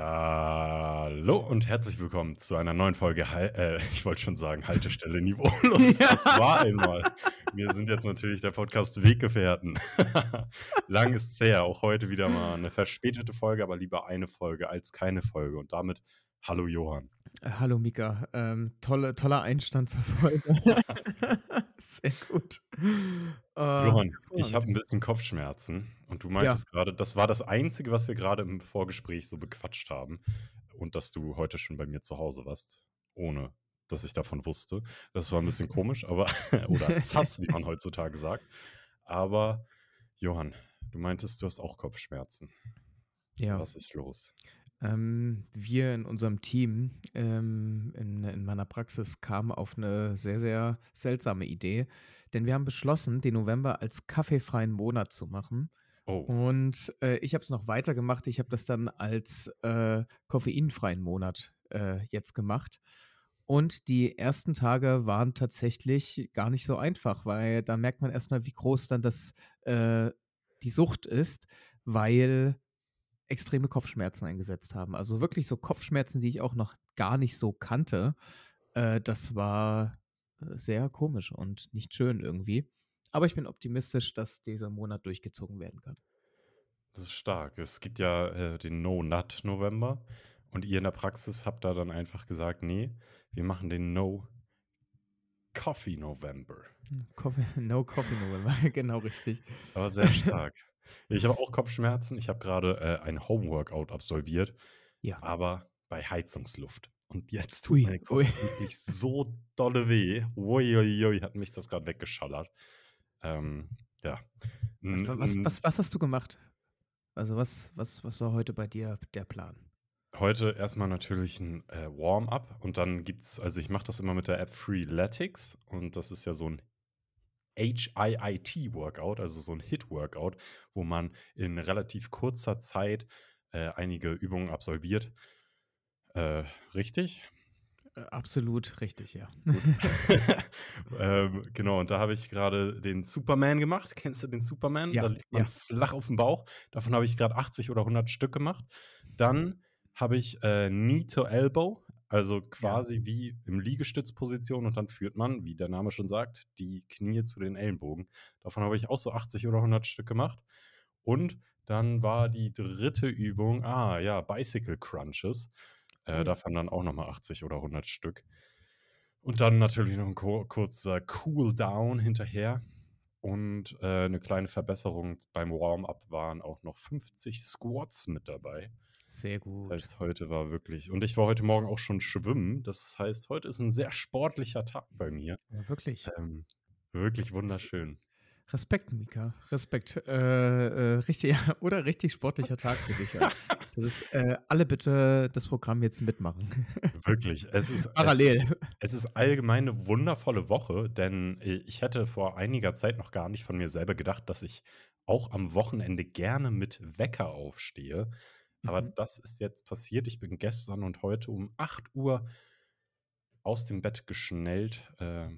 Hallo und herzlich willkommen zu einer neuen Folge. Hal äh, ich wollte schon sagen, Haltestelle niveaulos. Das war einmal. Wir sind jetzt natürlich der Podcast Weggefährten. Lang ist her. Auch heute wieder mal eine verspätete Folge, aber lieber eine Folge als keine Folge. Und damit hallo Johann. Äh, hallo Mika. Ähm, tolle, toller Einstand zur Folge. Sehr gut. Äh, Johann, ich habe ein bisschen Kopfschmerzen und du meintest ja. gerade, das war das Einzige, was wir gerade im Vorgespräch so bequatscht haben und dass du heute schon bei mir zu Hause warst, ohne dass ich davon wusste. Das war ein bisschen komisch, aber oder sass, wie man heutzutage sagt. Aber Johann, du meintest, du hast auch Kopfschmerzen. Ja. Was ist los? Ähm, wir in unserem Team ähm, in, in meiner Praxis kamen auf eine sehr, sehr seltsame Idee, denn wir haben beschlossen, den November als kaffeefreien Monat zu machen. Oh. Und äh, ich habe es noch weiter gemacht. Ich habe das dann als äh, koffeinfreien Monat äh, jetzt gemacht. Und die ersten Tage waren tatsächlich gar nicht so einfach, weil da merkt man erstmal, wie groß dann das äh, die Sucht ist, weil extreme Kopfschmerzen eingesetzt haben. Also wirklich so Kopfschmerzen, die ich auch noch gar nicht so kannte. Äh, das war äh, sehr komisch und nicht schön irgendwie. Aber ich bin optimistisch, dass dieser Monat durchgezogen werden kann. Das ist stark. Es gibt ja äh, den No-Nut November und ihr in der Praxis habt da dann einfach gesagt, nee, wir machen den No Coffee November. Coffee, no Coffee November, genau richtig. Aber sehr stark. Ich habe auch Kopfschmerzen. Ich habe gerade äh, ein Homeworkout absolviert, ja. aber bei Heizungsluft. Und jetzt tut ui, mein Kopf ui. wirklich so dolle weh. Uiuiui, hat mich das gerade weggeschallert. Ähm, ja. Was, was, was, hast du gemacht? Also was, was, was war heute bei dir der Plan? Heute erstmal natürlich ein äh, Warm-up und dann gibt es, also ich mache das immer mit der App Freeletics und das ist ja so ein HIIT-Workout, also so ein HIT-Workout, wo man in relativ kurzer Zeit äh, einige Übungen absolviert. Äh, richtig? Äh, absolut richtig, ja. ähm, genau, und da habe ich gerade den Superman gemacht. Kennst du den Superman? Ja, da liegt man ja. flach auf dem Bauch. Davon habe ich gerade 80 oder 100 Stück gemacht. Dann habe ich äh, Knee to Elbow, also quasi ja. wie im Liegestützposition und dann führt man, wie der Name schon sagt, die Knie zu den Ellenbogen. Davon habe ich auch so 80 oder 100 Stück gemacht. Und dann war die dritte Übung, ah ja, Bicycle Crunches. Äh, mhm. Davon dann auch nochmal 80 oder 100 Stück. Und dann natürlich noch ein kurzer Cool Down hinterher. Und äh, eine kleine Verbesserung beim Warm-up waren auch noch 50 Squats mit dabei. Sehr gut. Das heißt, heute war wirklich, und ich war heute Morgen auch schon schwimmen. Das heißt, heute ist ein sehr sportlicher Tag bei mir. Ja, wirklich. Ähm, wirklich wunderschön. Respekt, Mika. Respekt. Äh, äh, richtig, oder richtig sportlicher Tag für dich. Ja. Das ist, äh, alle bitte das Programm jetzt mitmachen. Wirklich. Es ist parallel. Es ist, es ist allgemein eine wundervolle Woche, denn ich hätte vor einiger Zeit noch gar nicht von mir selber gedacht, dass ich auch am Wochenende gerne mit Wecker aufstehe. Aber mhm. das ist jetzt passiert. Ich bin gestern und heute um 8 Uhr aus dem Bett geschnellt. Äh,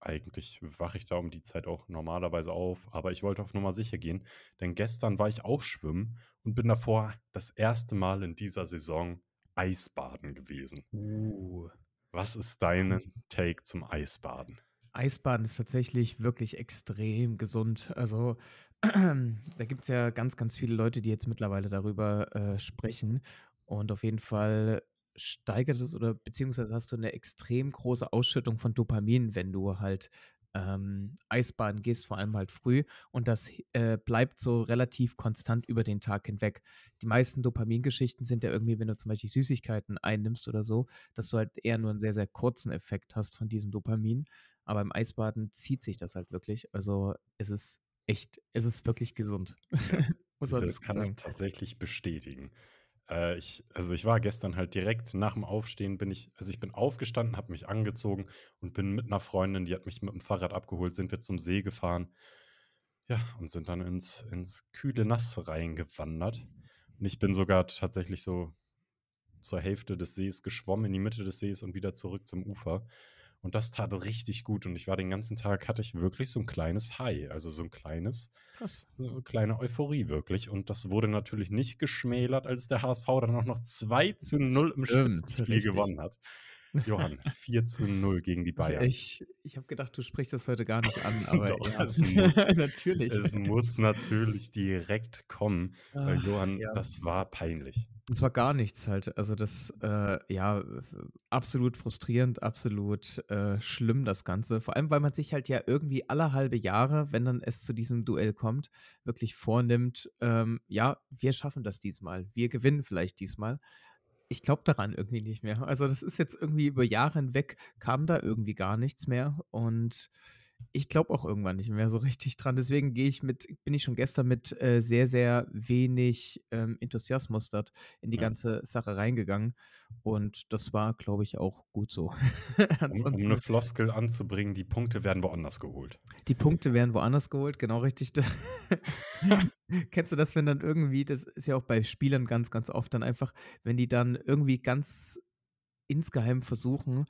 eigentlich wache ich da um die Zeit auch normalerweise auf, aber ich wollte auf Nummer sicher gehen, denn gestern war ich auch schwimmen und bin davor das erste Mal in dieser Saison Eisbaden gewesen. Uh. Was ist dein Take zum Eisbaden? Eisbaden ist tatsächlich wirklich extrem gesund. Also da gibt es ja ganz, ganz viele Leute, die jetzt mittlerweile darüber äh, sprechen. Und auf jeden Fall steigert es oder beziehungsweise hast du eine extrem große Ausschüttung von Dopamin, wenn du halt ähm, Eisbaden gehst, vor allem halt früh. Und das äh, bleibt so relativ konstant über den Tag hinweg. Die meisten Dopamingeschichten sind ja irgendwie, wenn du zum Beispiel Süßigkeiten einnimmst oder so, dass du halt eher nur einen sehr, sehr kurzen Effekt hast von diesem Dopamin. Aber im Eisbaden zieht sich das halt wirklich. Also es ist echt, es ist wirklich gesund. Ja, das kann sagen. ich tatsächlich bestätigen. Äh, ich, also ich war gestern halt direkt nach dem Aufstehen bin ich, also ich bin aufgestanden, habe mich angezogen und bin mit einer Freundin, die hat mich mit dem Fahrrad abgeholt, sind wir zum See gefahren. Ja, und sind dann ins, ins kühle Nass reingewandert. Und ich bin sogar tatsächlich so zur Hälfte des Sees geschwommen, in die Mitte des Sees und wieder zurück zum Ufer. Und das tat richtig gut. Und ich war den ganzen Tag, hatte ich wirklich so ein kleines High, also so ein kleines, so eine kleine Euphorie wirklich. Und das wurde natürlich nicht geschmälert, als der HSV dann auch noch 2 zu 0 im Stimmt, Spitzenspiel richtig. gewonnen hat. Johann, 4 zu 0 gegen die Bayern. Ich ich habe gedacht, du sprichst das heute gar nicht an, aber Doch, ja, es muss. natürlich. Es muss natürlich direkt kommen, weil Ach, Johann, ja. das war peinlich. Das war gar nichts halt. Also das, äh, ja, absolut frustrierend, absolut äh, schlimm das Ganze. Vor allem, weil man sich halt ja irgendwie alle halbe Jahre, wenn dann es zu diesem Duell kommt, wirklich vornimmt, ähm, ja, wir schaffen das diesmal. Wir gewinnen vielleicht diesmal. Ich glaube daran irgendwie nicht mehr. Also das ist jetzt irgendwie über Jahre hinweg, kam da irgendwie gar nichts mehr. Und ich glaube auch irgendwann nicht mehr so richtig dran. Deswegen gehe ich mit, bin ich schon gestern mit äh, sehr, sehr wenig ähm, Enthusiasmus dort in die Ja. ganze Sache reingegangen. Und das war, glaube ich, auch gut so. Um, um eine Floskel anzubringen, die Punkte werden woanders geholt. die Punkte werden woanders geholt, genau richtig. Kennst du das, wenn dann irgendwie, das ist ja auch bei Spielern ganz, ganz oft dann einfach, wenn die dann irgendwie ganz insgeheim versuchen,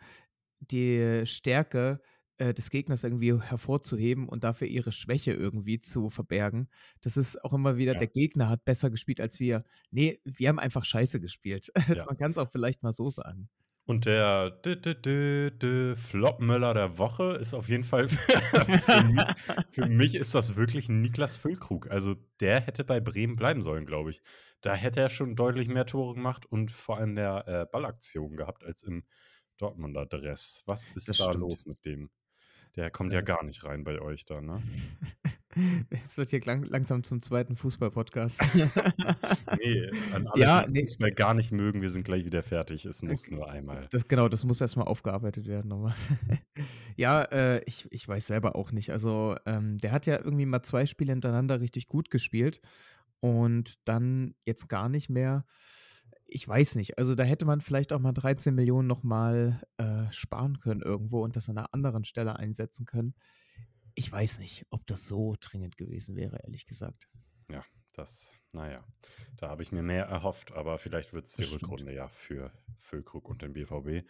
die Stärke äh, des Gegners irgendwie hervorzuheben und dafür ihre Schwäche irgendwie zu verbergen. Das ist auch immer wieder, Ja. der Gegner hat besser gespielt als wir. Nee, wir haben einfach scheiße gespielt. Ja. Man kann es auch vielleicht mal so sagen. Und der Flopmöller der Woche ist auf jeden Fall für mich, für mich ist das wirklich Niklas Füllkrug. Also der hätte bei Bremen bleiben sollen, glaube ich. Da hätte er schon deutlich mehr Tore gemacht und vor allem mehr äh, Ballaktionen gehabt als im Dortmunder Dress. Was ist Das da stimmt. los mit dem? Der kommt ja Äh. gar nicht rein bei euch da, ne? Es wird hier lang, langsam zum zweiten Fußball-Podcast. Nee, an alle, Ja, nee. Fußball gar nicht mögen, wir sind gleich wieder fertig. Es muss Okay. nur einmal. Das, genau, das muss erstmal aufgearbeitet werden. Aber ja, äh, ich, ich weiß selber auch nicht. Also, ähm, der hat ja irgendwie mal zwei Spiele hintereinander richtig gut gespielt und dann jetzt gar nicht mehr. Ich weiß nicht. Also, da hätte man vielleicht auch mal 13 Millionen nochmal äh, sparen können irgendwo und das an einer anderen Stelle einsetzen können. Ich weiß nicht, ob das so dringend gewesen wäre, ehrlich gesagt. Ja, das, naja, da habe ich mir mehr erhofft, aber vielleicht wird es die. Rückrunde ja für Füllkrug und den BVB.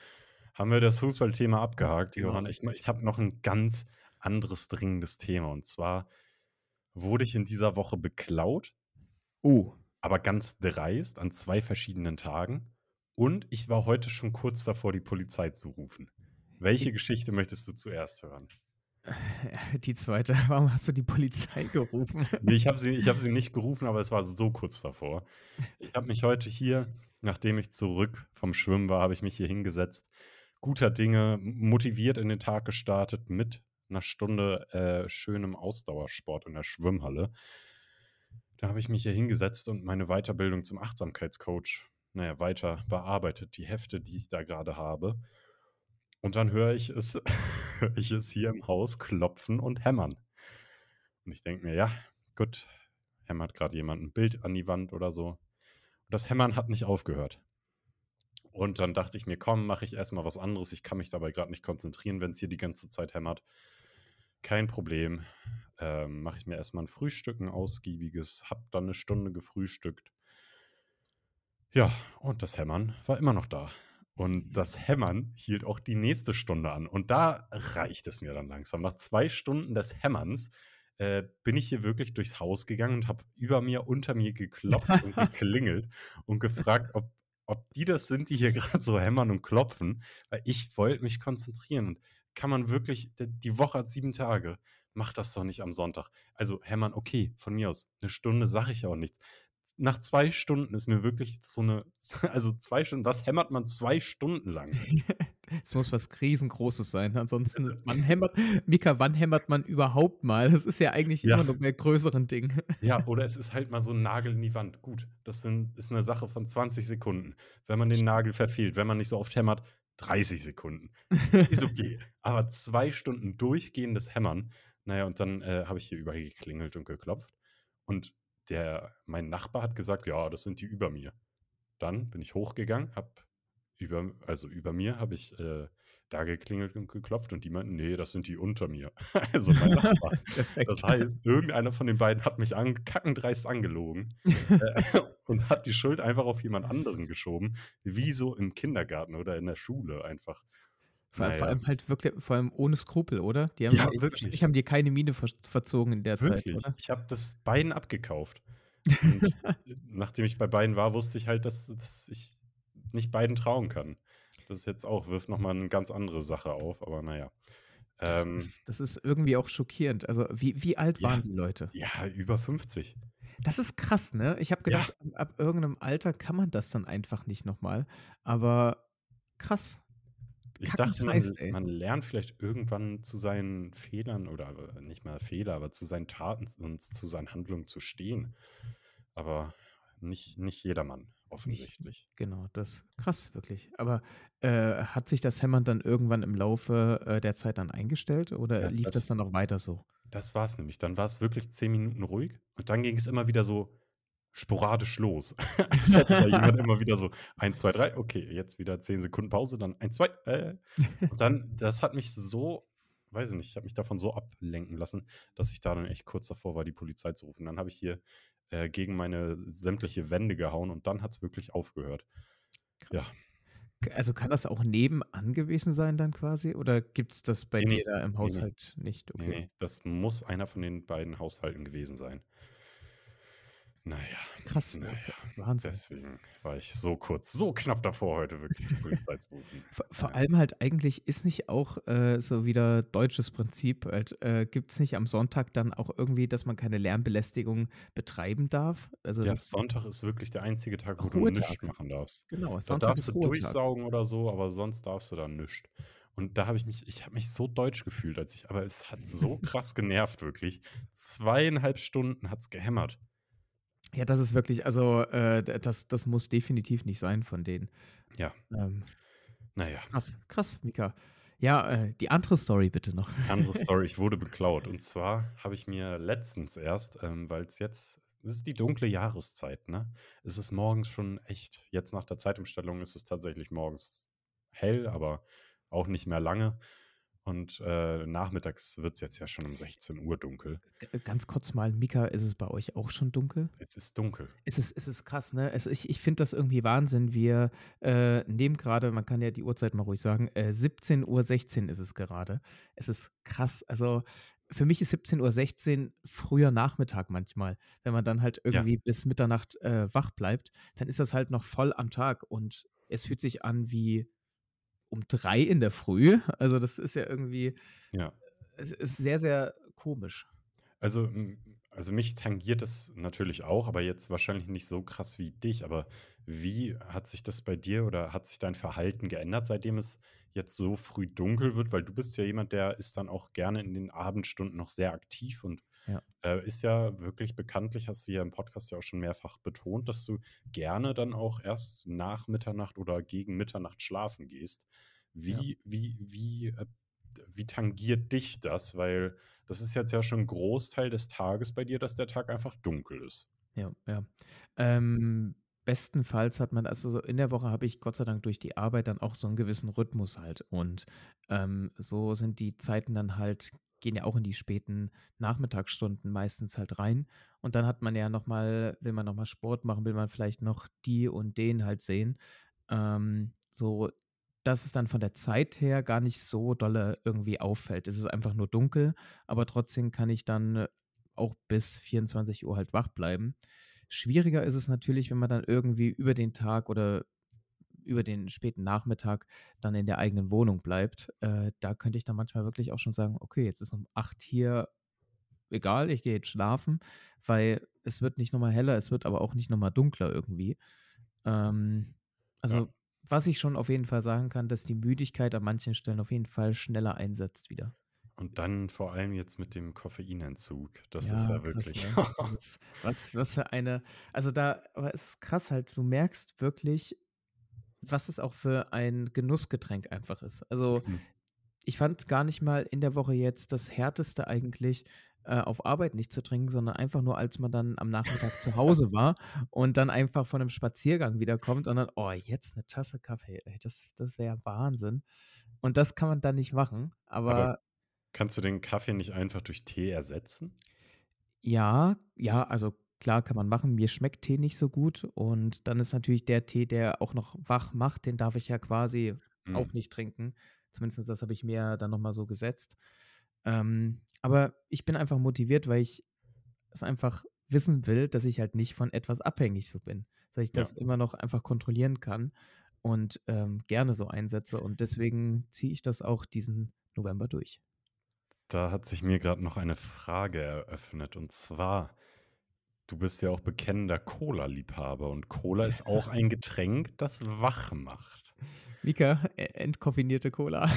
Haben wir das Fußballthema abgehakt, Genau, Johann? Ich, ich habe noch ein ganz anderes dringendes Thema und zwar wurde ich in dieser Woche beklaut, Oh, aber ganz dreist an zwei verschiedenen Tagen und ich war heute schon kurz davor, die Polizei zu rufen. Welche Geschichte möchtest du zuerst hören? die zweite. Warum hast du die Polizei gerufen? Nee, ich habe sie, ich hab sie nicht gerufen, aber es war so kurz davor. Ich habe mich heute hier, nachdem ich zurück vom Schwimmen war, habe ich mich hier hingesetzt, guter Dinge, motiviert in den Tag gestartet mit einer Stunde äh, schönem Ausdauersport in der Schwimmhalle. Da habe ich mich hier hingesetzt und meine Weiterbildung zum Achtsamkeitscoach, naja, weiter bearbeitet, die Hefte, die ich da gerade habe. Und dann höre ich es, ich es hier im Haus klopfen und hämmern. Und ich denke mir, ja, gut, hämmert gerade jemand ein Bild an die Wand oder so. Und das Hämmern hat nicht aufgehört. Und dann dachte ich mir, komm, mache ich erstmal was anderes. Ich kann mich dabei gerade nicht konzentrieren, wenn es hier die ganze Zeit hämmert. Kein Problem. Ähm, mache ich mir erstmal ein Frühstück, ein ausgiebiges, hab dann eine Stunde gefrühstückt. Ja, und das Hämmern war immer noch da. Und das Hämmern hielt auch die nächste Stunde an. Und da reicht es mir dann langsam. Nach zwei Stunden des Hämmerns äh, bin ich hier wirklich durchs Haus gegangen und habe über mir, unter mir geklopft und geklingelt und gefragt, ob, ob die das sind, die hier gerade so hämmern und klopfen. Weil ich wollte mich konzentrieren. Und kann man wirklich, die- Woche hat sieben Tage, macht das doch nicht am Sonntag. Also hämmern, okay, von mir aus. Eine Stunde sage ich auch nichts nach zwei Stunden ist mir wirklich so eine, also zwei Stunden, was hämmert man zwei Stunden lang? Es muss was Riesengroßes sein. Ansonsten, wann hämmert, Mika, wann hämmert man überhaupt mal? Das ist ja eigentlich Ja. immer nur bei größeren Dingen. Ja, oder es ist halt mal so ein Nagel in die Wand. Gut, das sind, ist eine Sache von 20 Sekunden. Wenn man den Nagel verfehlt, wenn man nicht so oft hämmert, 30 Sekunden. Ist okay. Aber zwei Stunden durchgehendes Hämmern, naja, und dann äh, habe ich hier überall geklingelt und geklopft. Und der, mein Nachbar hat gesagt, ja, das sind die über mir. Dann bin ich hochgegangen, hab über, also über mir habe ich äh, da geklingelt und geklopft und die meinten, nee, das sind die unter mir. also mein Nachbar. Das heißt, irgendeiner von den beiden hat mich an, kackendreist angelogen äh, und hat die Schuld einfach auf jemand anderen geschoben, wie so im Kindergarten oder in der Schule einfach. Vor Na vor allem halt wirklich vor allem ohne Skrupel, oder? Die haben Ja, wahrscheinlich wirklich. haben die keine Miene ver verzogen in der Zeit, Wirklich. Ich habe das beiden abgekauft. Und, nachdem ich bei beiden war, wusste ich halt, dass dass ich nicht beiden trauen kann. Das ist jetzt auch wirft noch mal 'ne ganz andere Sache auf, aber na ja. Das Ähm ist das ist irgendwie auch schockierend. Also, wie wie alt Ja, waren die Leute? ja, über 50. Das ist krass, ne? Ich habe Ja. gedacht, ab irgend 'nem Alter kann man das dann einfach nicht noch mal, aber krass. Ich dachte, man ey. man lernt vielleicht irgendwann zu seinen Fehlern oder nicht mal Fehler, aber zu seinen Taten und zu seinen Handlungen zu stehen. Aber nicht nicht jedermann, Offensichtlich. genau, das krass, wirklich. Aber, äh, hat sich das Hämmern dann irgendwann im Laufe, äh, der Zeit dann eingestellt oder Ja, lief das das dann noch weiter so? das war's nämlich. Dann war's wirklich 10 Minuten ruhig und dann ging es immer wieder so sporadisch los. Als hätte da jemand immer wieder so 1, 2, 3, okay, jetzt wieder 10 Sekunden Pause, dann 1, 2, äh. Und dann das hat mich so weiß ich nicht, ich habe mich davon so ablenken lassen, dass ich da dann echt kurz davor war, die Polizei zu rufen. Dann habe ich hier, äh, gegen meine sämtliche Wände gehauen und dann hat's wirklich aufgehört. Ja. Krass. K also, kann das auch nebenan gewesen sein dann quasi oder gibt's das bei Ne, dir da im. Haushalt nicht? Ne, Okay. ne, das muss einer von den beiden Haushalten gewesen sein. Na ja, Krass, na okay, ja. Wahnsinn. Deswegen war ich so kurz so knapp davor, heute wirklich die Polizei zu rufen. Vor vor Ja. allem halt eigentlich ist nicht auch, äh, so wieder deutsches Prinzip halt äh, gibt's nicht am Sonntag dann auch irgendwie, dass man keine Lärmbelästigung betreiben darf? Also, Ja, das Sonntag ist wirklich der einzige Tag, wo du Ruhetag. nix machen darfst. Genau, Da Sonntag darfst du Ruhetag. durchsaugen oder so, aber sonst darfst du da nischt. Und da habe ich mich ich habe mich so deutsch gefühlt, als ich aber es hat so krass genervt, wirklich. 2,5 Stunden hat's gehämmert. Ja, das ist wirklich also, äh, das das muss definitiv nicht sein von denen. Ja. Ähm. Na ja. Krass, krass, Mika. Ja, äh, die andere Story bitte noch. Andere Story, ich wurde beklaut. Und zwar habe ich mir letztens erst, ähm, weil's jetzt es ist die dunkle Jahreszeit, ne? Es ist morgens schon echt jetzt nach der Zeitumstellung ist es tatsächlich morgens hell, aber auch nicht mehr lange. Und, äh, nachmittags wird's jetzt ja schon um 16:00 dunkel. G ganz kurz mal, Mika, ist es bei euch auch schon dunkel? Es ist dunkel. Es ist es ist krass, ne? Also, ich ich finde das irgendwie Wahnsinn. Wir, äh, nehmen grade man kann ja die Uhrzeit mal ruhig sagen, äh, 17:16 ist es gerade. Es ist krass. Also, für mich ist 17:16 früher Nachmittag manchmal. Wenn man dann halt Ja. irgendwie bis Mitternacht, äh, wach bleibt, dann ist das halt noch voll am Tag und es fühlt sich an wie um 3 in der Früh. Also, das ist ja irgendwie Ja. es ist sehr, sehr komisch. Also, also, mich tangiert das natürlich auch, aber jetzt wahrscheinlich nicht so krass wie dich. Aber wie hat sich das bei dir oder hat sich dein Verhalten geändert, seitdem es jetzt so früh dunkel wird? Weil du bist ja jemand, der ist dann auch gerne in den Abendstunden noch sehr aktiv und, Ja. äh, ist ja wirklich bekanntlich hast du ja im Podcast ja auch schon mehrfach betont, dass du gerne dann auch erst nach Mitternacht oder gegen Mitternacht schlafen gehst. Ja. Wie wie wie, äh, wie tangiert dich das? Weil das ist jetzt ja schon 'n Großteil des Tages bei dir, dass der Tag einfach dunkel ist. Ja, ja. Ähm, bestenfalls hat man also, so in der Woche habe ich Gott sei Dank durch die Arbeit dann auch so 'n gewissen Rhythmus halt. Und, ähm, so sind die Zeiten dann halt gehen ja auch in die späten Nachmittagsstunden meistens halt rein. Und dann hat man ja noch mal will man noch mal Sport machen, will man vielleicht noch die und den halt sehen. Ähm, so, dass es dann von der Zeit her gar nicht so dolle irgendwie auffällt. Es ist einfach nur dunkel, aber trotzdem kann ich dann auch bis 24:00 halt wach bleiben. Schwieriger ist es natürlich, wenn man dann irgendwie über den Tag oder über den späten Nachmittag dann in der eigenen Wohnung bleibt. Äh, da könnte ich dann manchmal wirklich auch schon sagen: „Okay, jetzt ist um 8 hier egal, ich gehe jetzt schlafen“, weil es wird nicht noch mal heller, es wird aber auch nicht noch mal dunkler irgendwie. Ähm, Ja. also, was ich schon auf jeden Fall sagen kann, dass die Müdigkeit an manchen Stellen auf jeden Fall schneller einsetzt wieder. Und dann vor allem jetzt mit dem Koffeinentzug. Das ist Ja, ja krass, wirklich ne? Was was für eine also, da aber es ist krass halt, du merkst wirklich, was es auch für ein Genussgetränk einfach ist. Also, Mhm. ich fand gar nicht mal in der Woche jetzt das Härteste eigentlich, äh, auf Arbeit nicht zu trinken, sondern einfach nur, als man dann am Nachmittag zu Hause war und dann einfach von 'nem Spaziergang wiederkommt und dann: „Oh, jetzt 'ne Tasse Kaffee, ey, das das wäre Wahnsinn.“ Und das kann man dann nicht machen, Aber aber kannst du den Kaffee nicht einfach durch Tee ersetzen? Ja, ja, also, klar kann man machen. Mir schmeckt Tee nicht so gut und dann ist natürlich der Tee, der auch noch wach macht, den darf ich ja quasi auch Mhm. nicht trinken. Zumindest das habe ich mir dann noch mal so gesetzt. Ähm, aber ich bin einfach motiviert, weil ich es einfach wissen will, dass ich halt nicht von etwas abhängig so bin. Dass ich das Ja. immer noch einfach kontrollieren kann und, ähm, gerne so einsetze und deswegen ziehe ich das auch diesen November durch. Da hat sich mir grad noch eine Frage eröffnet und zwar, du bist ja auch bekennender Cola-Liebhaber und Cola ist auch ein Getränk, das wach macht. Mika, e entkoffeinierte Cola.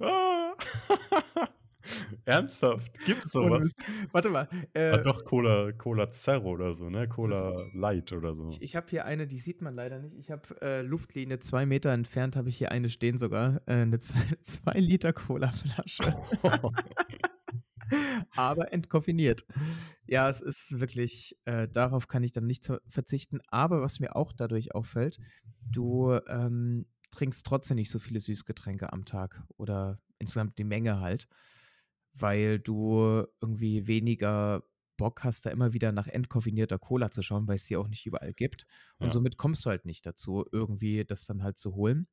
Ah. Ernsthaft? Gibt's so Ohne was? Mist. Warte mal, Ah, äh doch Cola Cola Zero oder so, ne? Cola Light oder so. Ich ich habe hier eine, die sieht man leider nicht. Ich habe, äh, Luftlinie 2 Meter entfernt habe ich hier eine stehen sogar, äh, 'ne zwei 2 Liter Colaflasche. Aber entkoffeiniert. Ja, es ist wirklich äh, darauf kann ich dann nicht verzichten. Aber was mir auch dadurch auffällt, du, ähm, trinkst trotzdem nicht so viele Süßgetränke am Tag oder insgesamt die Menge halt, weil du irgendwie weniger Bock hast, da immer wieder nach entkoffinierter Cola zu schauen, weil's die auch nicht überall gibt. Und Ja. somit kommst du halt nicht dazu, irgendwie das dann halt zu holen.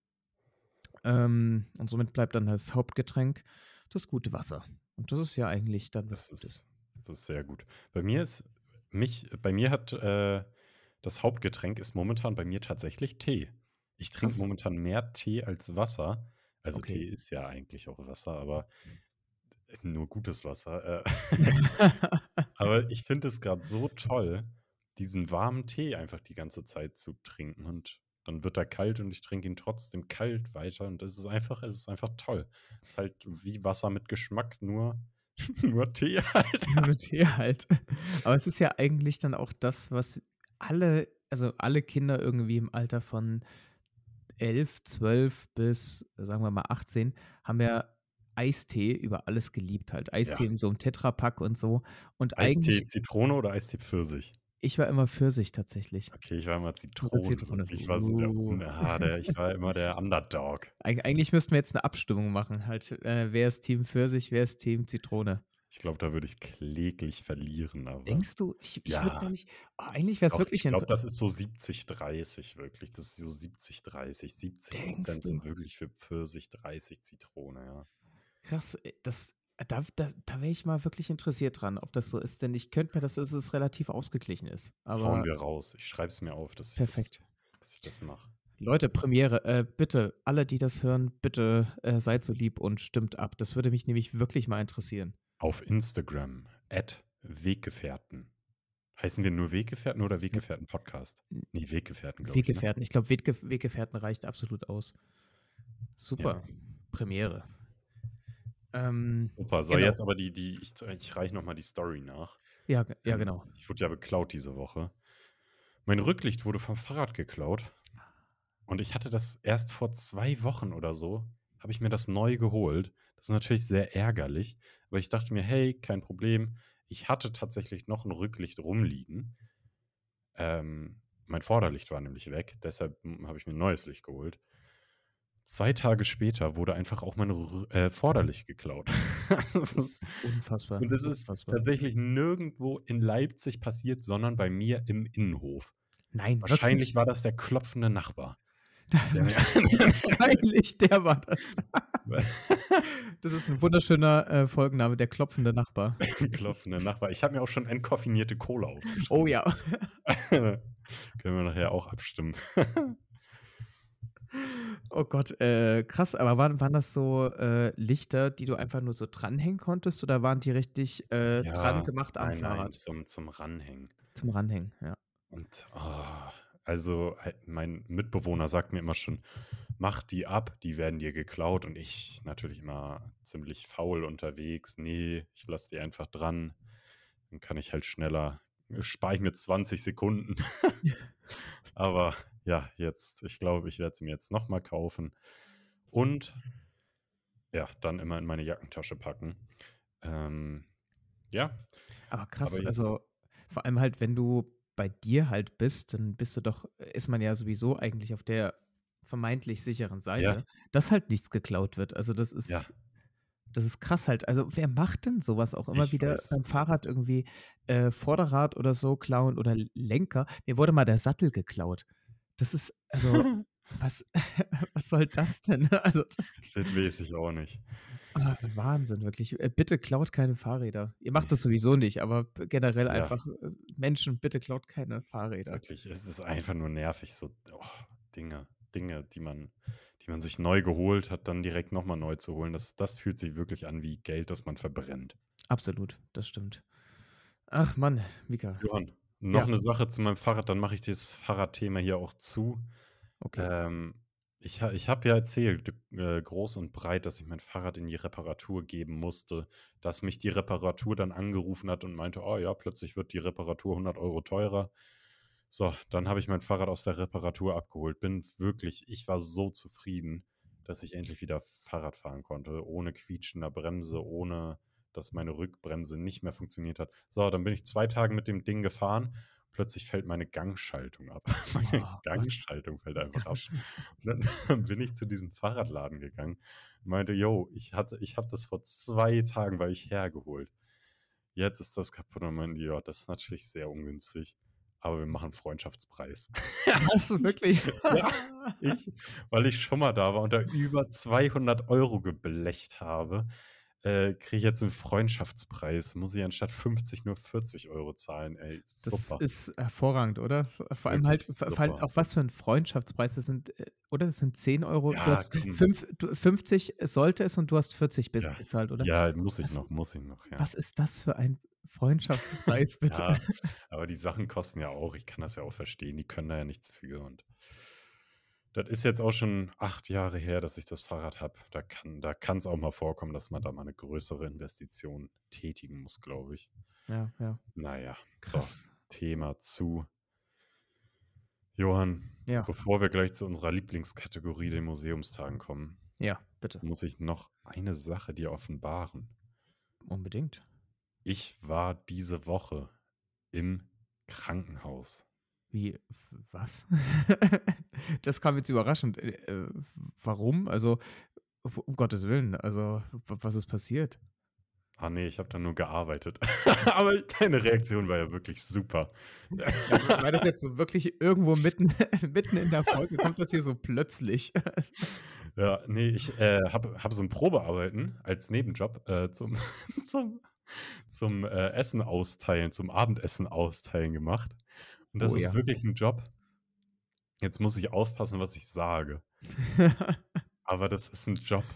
Ähm, und somit bleibt dann das Hauptgetränk das gute Wasser. Und das ist ja eigentlich dann was Das Gutes. ist das ist sehr gut. Bei mir ist mich bei mir hat, äh das Hauptgetränk ist momentan bei mir tatsächlich Tee. Ich trinke Krass. momentan mehr Tee als Wasser. Also, Okay. Tee ist ja eigentlich auch Wasser, aber nur gutes Wasser. Äh, aber ich finde es grad so toll, diesen warmen Tee einfach die ganze Zeit zu trinken und dann wird er kalt und ich trinke ihn trotzdem kalt weiter und es ist einfach es ist einfach toll. Ist halt wie Wasser mit Geschmack, nur nur Tee halt. Nur Tee halt. Aber es ist ja eigentlich dann auch das, was alle also, alle Kinder irgendwie im Alter von 11, 12 bis, sagen wir mal, 18 haben ja Eistee über alles geliebt halt. Eistee Ja. in so 'nem Tetrapack und so. Und Eistee Zitrone oder Eistee Pfirsich? Ich war immer Pfirsich tatsächlich. Okay, ich war immer Zitrone. Zitrone. Ich war so der Uh. Un ah, der ich war immer der Underdog. Eig eigentlich müssten wir jetzt 'ne Abstimmung machen halt, äh, wer ist Team Pfirsich, wer ist Team Zitrone? Ich glaube, da würde ich kläglich verlieren, aber Denkst du? Ich ich würde gar ja. nicht oh, eigentlich wär's Doch, wirklich ich glaube, das ist so 70, 30 wirklich. Das ist so 70, 30. 70 Denkst du? sind wirklich für Pfirsich, 30 Zitrone, ja. Krass, äh, das da da da wäre ich mal wirklich interessiert dran, ob das so ist, denn ich könnte mir dass dass es relativ ausgeglichen ist, Hauen aber wir raus. Ich schreibe es mir auf, dass ich das Perfekt. dass ich das mache. Leute, Premiere, äh, bitte, alle, die das hören, bitte, äh, seid so lieb und stimmt ab. Das würde mich nämlich wirklich mal interessieren. Auf Instagram @Weggefährten. Heißen wir nur Weggefährten oder Weggefährten Podcast? N Ne, Weggefährten, glaube ich, ne? Weggefährten. Ich glaube, Weggef Weggefährten reicht absolut aus. Super, Ja. Premiere. Ähm, Super. So, genau. jetzt aber die die ich ich reiche noch mal die Story nach. Ja, ja, Ähm, genau. ich wurde ja beklaut diese Woche. Mein Rücklicht wurde vom Fahrrad geklaut. Und ich hatte das erst vor 2 Wochen oder so habe ich mir das neu geholt. Das ist natürlich sehr ärgerlich, aber ich dachte mir: „Hey, kein Problem.“ Ich hatte tatsächlich noch 'n Rücklicht rumliegen. Ähm, mein Vorderlicht war nämlich weg, deshalb, hm, habe ich mir 'n neues Licht geholt. 2 Tage später wurde einfach auch mein äh, Vorderlicht geklaut. Das ist unfassbar, und das ist unfassbar. tatsächlich nirgendwo in Leipzig passiert, sondern bei mir im Innenhof. Nein, Wahrscheinlich wirklich? war das der klopfende Nachbar. Der Wahrscheinlich, der war das. Das ist 'n wunderschöner, äh, Folgenname, der klopfende Nachbar. Klopfender Nachbar. Ich habe mir auch schon entkoffinierte Cola aufgeschrieben. Oh ja. Können wir nachher auch abstimmen. Oh Gott, äh, krass, aber waren waren das so, äh, Lichter, die du einfach nur so dranhängen konntest oder waren die richtig, äh, dran Ja, gemacht am nein, nein, Fahrrad? zum zum Ranhängen. Zum Ranhängen, ja. Und, oh, also, halt mein Mitbewohner sagt mir immer schon: „Mach die ab, die werden dir geklaut.“ Und ich natürlich immer ziemlich faul unterwegs: „Ne, ich lasse die einfach dran. Dann kann ich halt schneller spare ich mir 20 Sekunden.“ Aber ja, jetzt ich glaube, ich werde sie mir jetzt noch mal kaufen und ja, dann immer in meine Jackentasche packen. Ähm, ja. Aber krass, Aber also, vor allem halt, wenn du bei dir halt bist, dann bist du doch ist man ja sowieso eigentlich auf der vermeintlich sicheren Ja. Seite, dass halt nichts geklaut wird. Also, das Ja. ist das ist krass halt. Also, wer macht denn so was auch immer Ich wieder es beim. Fahrrad irgendwie, äh, Vorderrad oder so klauen oder Lenker? Mir wurde mal der Sattel geklaut. Das ist also Was was soll das denn? Also, das Das weiß ich auch nicht. Ah, Wahnsinn, wirklich. Äh, bitte klaut keine Fahrräder. Ihr macht Ne. das sowieso nicht, aber generell Ja. einfach, äh, Menschen, bitte klaut keine Fahrräder. Wirklich, es ist einfach nur nervig, so, oh, Dinge Dinge, die man die man sich neu geholt hat, dann direkt noch mal neu zu holen. Das das fühlt sich wirklich an wie Geld, das man verbrennt. Absolut, das stimmt. Ach Mann, Mika. Johann, noch Ja. 'ne Sache zu meinem Fahrrad, dann mache ich dieses Fahrradthema hier auch zu. Okay. Ähm, ich ich habe ja erzählt, äh, groß und breit, dass ich mein Fahrrad in die Reparatur geben musste, dass mich die Reparatur dann angerufen hat und meinte: „Oh ja, plötzlich wird die Reparatur 100 € teurer.“ So, dann habe ich mein Fahrrad aus der Reparatur abgeholt. Bin wirklich ich war so zufrieden, dass ich endlich wieder Fahrrad fahren konnte, ohne quietschender Bremse, ohne dass meine Rückbremse nicht mehr funktioniert hat. So, dann bin ich 2 Tage mit dem Ding gefahren. Plötzlich fällt meine Gangschaltung ab. Meine Oh Gott. Gangschaltung fällt einfach ab. Und dann bin ich zu diesem Fahrradladen gegangen und meinte: „Jo, ich hatte ich habe das vor 2 Tagen bei euch hergeholt. Jetzt ist das kaputt.“ Und meinen die: „Ja, das ist natürlich sehr ungünstig, aber wir machen Freundschaftspreis.“ Was, wirklich? Ja, ich weil ich schon mal da war und da über 200 € geblecht habe, äh, kriege ich jetzt 'n Freundschaftspreis. Muss ich anstatt 50 nur 40 € zahlen. Ey, Das super. ist hervorragend, oder? Vor allem halt super. auch was für 'n Freundschaftspreis. Das sind, äh oder? Das sind 10 €. Du Ja, hast komm. fünf du 50 sollte es und du hast 40 be Ja, bezahlt, oder? ja, muss ich Was noch muss ich noch, ja. was ist das für ein Freundschaftspreis, bitte? Aber die Sachen kosten ja auch ich kann das ja auch verstehen, die können da ja nichts für und das ist jetzt auch schon 8 Jahre her, dass ich das Fahrrad habe. Da kann da kann's auch mal vorkommen, dass man da mal 'ne größere Investition tätigen muss, glaube ich. Ja, ja. Na ja, so, Krass. Thema zu. Johann, Ja. bevor wir gleich zu unserer Lieblingskategorie, den Museumstagen kommen Ja, bitte. muss ich noch eine Sache dir offenbaren. Unbedingt. Ich war diese Woche im Krankenhaus. Wie, was? Das kam jetzt überraschend. Äh, äh, warum? Also, um Gottes Willen, also, was ist passiert? Ah ne, ich habe da nur gearbeitet. Aber deine Reaktion war ja wirklich super. Ja, war das jetzt so wirklich irgendwo mitten mitten in der Folge kommt das hier so plötzlich? Ja, ne, ich, äh, habe habe so 'n Probearbeiten als Nebenjob, äh, zum zum zum, äh, Essen austeilen zum Abendessen austeilen gemacht. Und das Oh ist ja. wirklich 'n Job jetzt muss ich aufpassen, was ich sage. Aber das ist 'n Job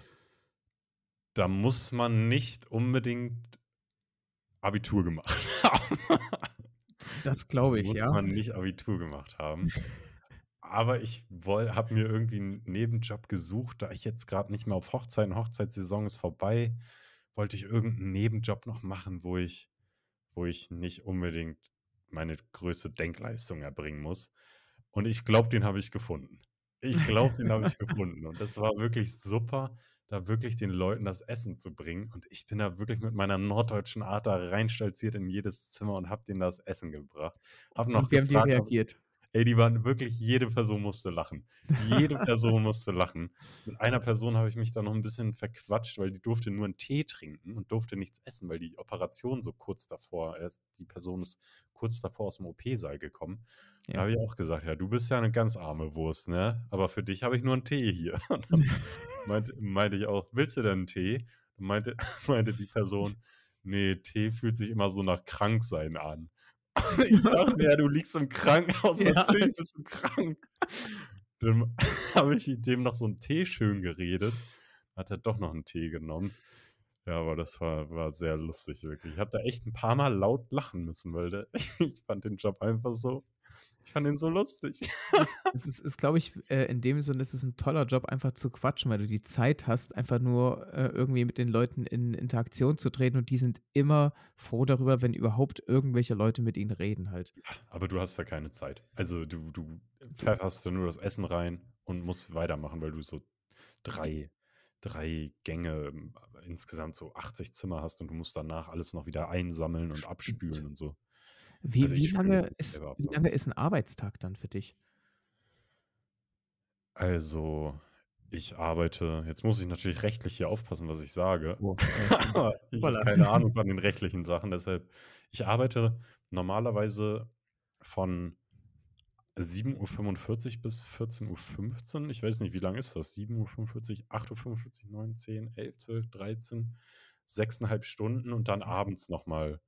da muss man nicht unbedingt Abitur gemacht haben. Das glaube ich, Muss ja. man nicht Abitur gemacht haben. Aber ich habe mir irgendwie 'n Nebenjob gesucht, da ich jetzt grad nicht mehr auf Hochzeiten Hochzeitssaison ist vorbei, wollte ich irgend 'n Nebenjob noch machen, wo ich wo ich nicht unbedingt meine größte Denkleistung erbringen muss. Und ich glaube, den habe ich gefunden. Ich glaube, den habe ich gefunden. Und das war wirklich super, da wirklich den Leuten das Essen zu bringen. Und ich bin da wirklich mit meiner norddeutschen Art da reinstolziert in jedes Zimmer und habe denen das Essen gebracht. Habe noch Und wie haben die gefragt, reagiert? Ey, die waren wirklich jede Person musste lachen. Jede Person musste lachen. Mit einer Person habe ich mich da noch 'n bisschen verquatscht, weil die durfte nur 'n Tee trinken und durfte nichts essen, weil die Operation so kurz davor ist die Person ist kurz davor aus'm OP-Saal gekommen. Da Ja. habe ich auch gesagt: „Ja, du bist ja 'ne ganz arme Wurst, ne? Aber für dich habe ich nur 'n Tee hier.“ Und dann meinte meinte ich auch: „Willst du denn 'n Tee?“ Und meinte meinte die Person: „Ne, Tee fühlt sich immer so nach Kranksein an.“ Ich dachte mir: „Ja, du liegst im Krankenhaus, Ja, natürlich bist du krank.“ Dann habe ich dem noch so 'n Tee schön geredet. Hat er doch noch 'n Tee genommen. Ja, aber das war war sehr lustig, wirklich. Ich habe da echt 'n paar Mal laut lachen müssen, weil der ich fand den Job einfach so ich fand ihn so lustig. Es ist ist glaube ich, äh, in dem Sinne ist es 'n toller Job, einfach zu quatschen, weil du die Zeit hast, einfach nur, äh, irgendwie mit den Leuten in Interaktion zu treten und die sind immer froh darüber, wenn überhaupt irgendwelche Leute mit ihnen reden halt. Ja, aber du hast da keine Zeit. Also, du du pfefferst da nur das Essen rein und musst weitermachen, weil du so 3 3 Gänge, ähm, insgesamt so 80 Zimmer hast und du musst danach alles noch wieder einsammeln und abspülen und so. Wie Also, wie lange ist wie lange ist 'n Arbeitstag dann für dich? Also, ich arbeite jetzt muss ich natürlich rechtlich hier aufpassen, was ich sage. Oh. Aber ich habe keine Ahnung von den rechtlichen Sachen, deshalb ich arbeite normalerweise von 7:45 bis 14:15 Ich weiß nicht, wie lang ist das? 7:45 8:45 9, 10, 11, 12, 13, 6,5 Stunden und dann abends noch mal,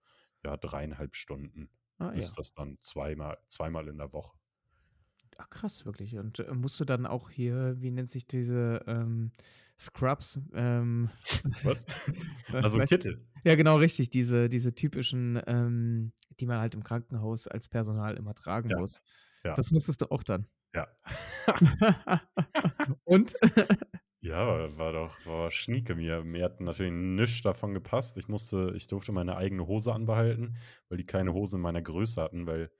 ja, 3,5 Stunden Ah ja. ist das dann zweimal zweimal in der Woche. Ach krass, wirklich. Und, äh, musst du dann auch hier, wie nennt sich diese, ähm, Scrubs, ähm, Was? Also weißt Kittel? ja genau richtig, diese diese typischen, ähm, die man halt im Krankenhaus als Personal immer tragen Ja, muss. ja. Das musstest du auch dann? Ja. Und? Ja, war doch war schnieke. Mir mir hat natürlich nichts davon gepasst. Ich musste ich durfte meine eigene Hose anbehalten, weil die keine Hose in meiner Größe hatten, weil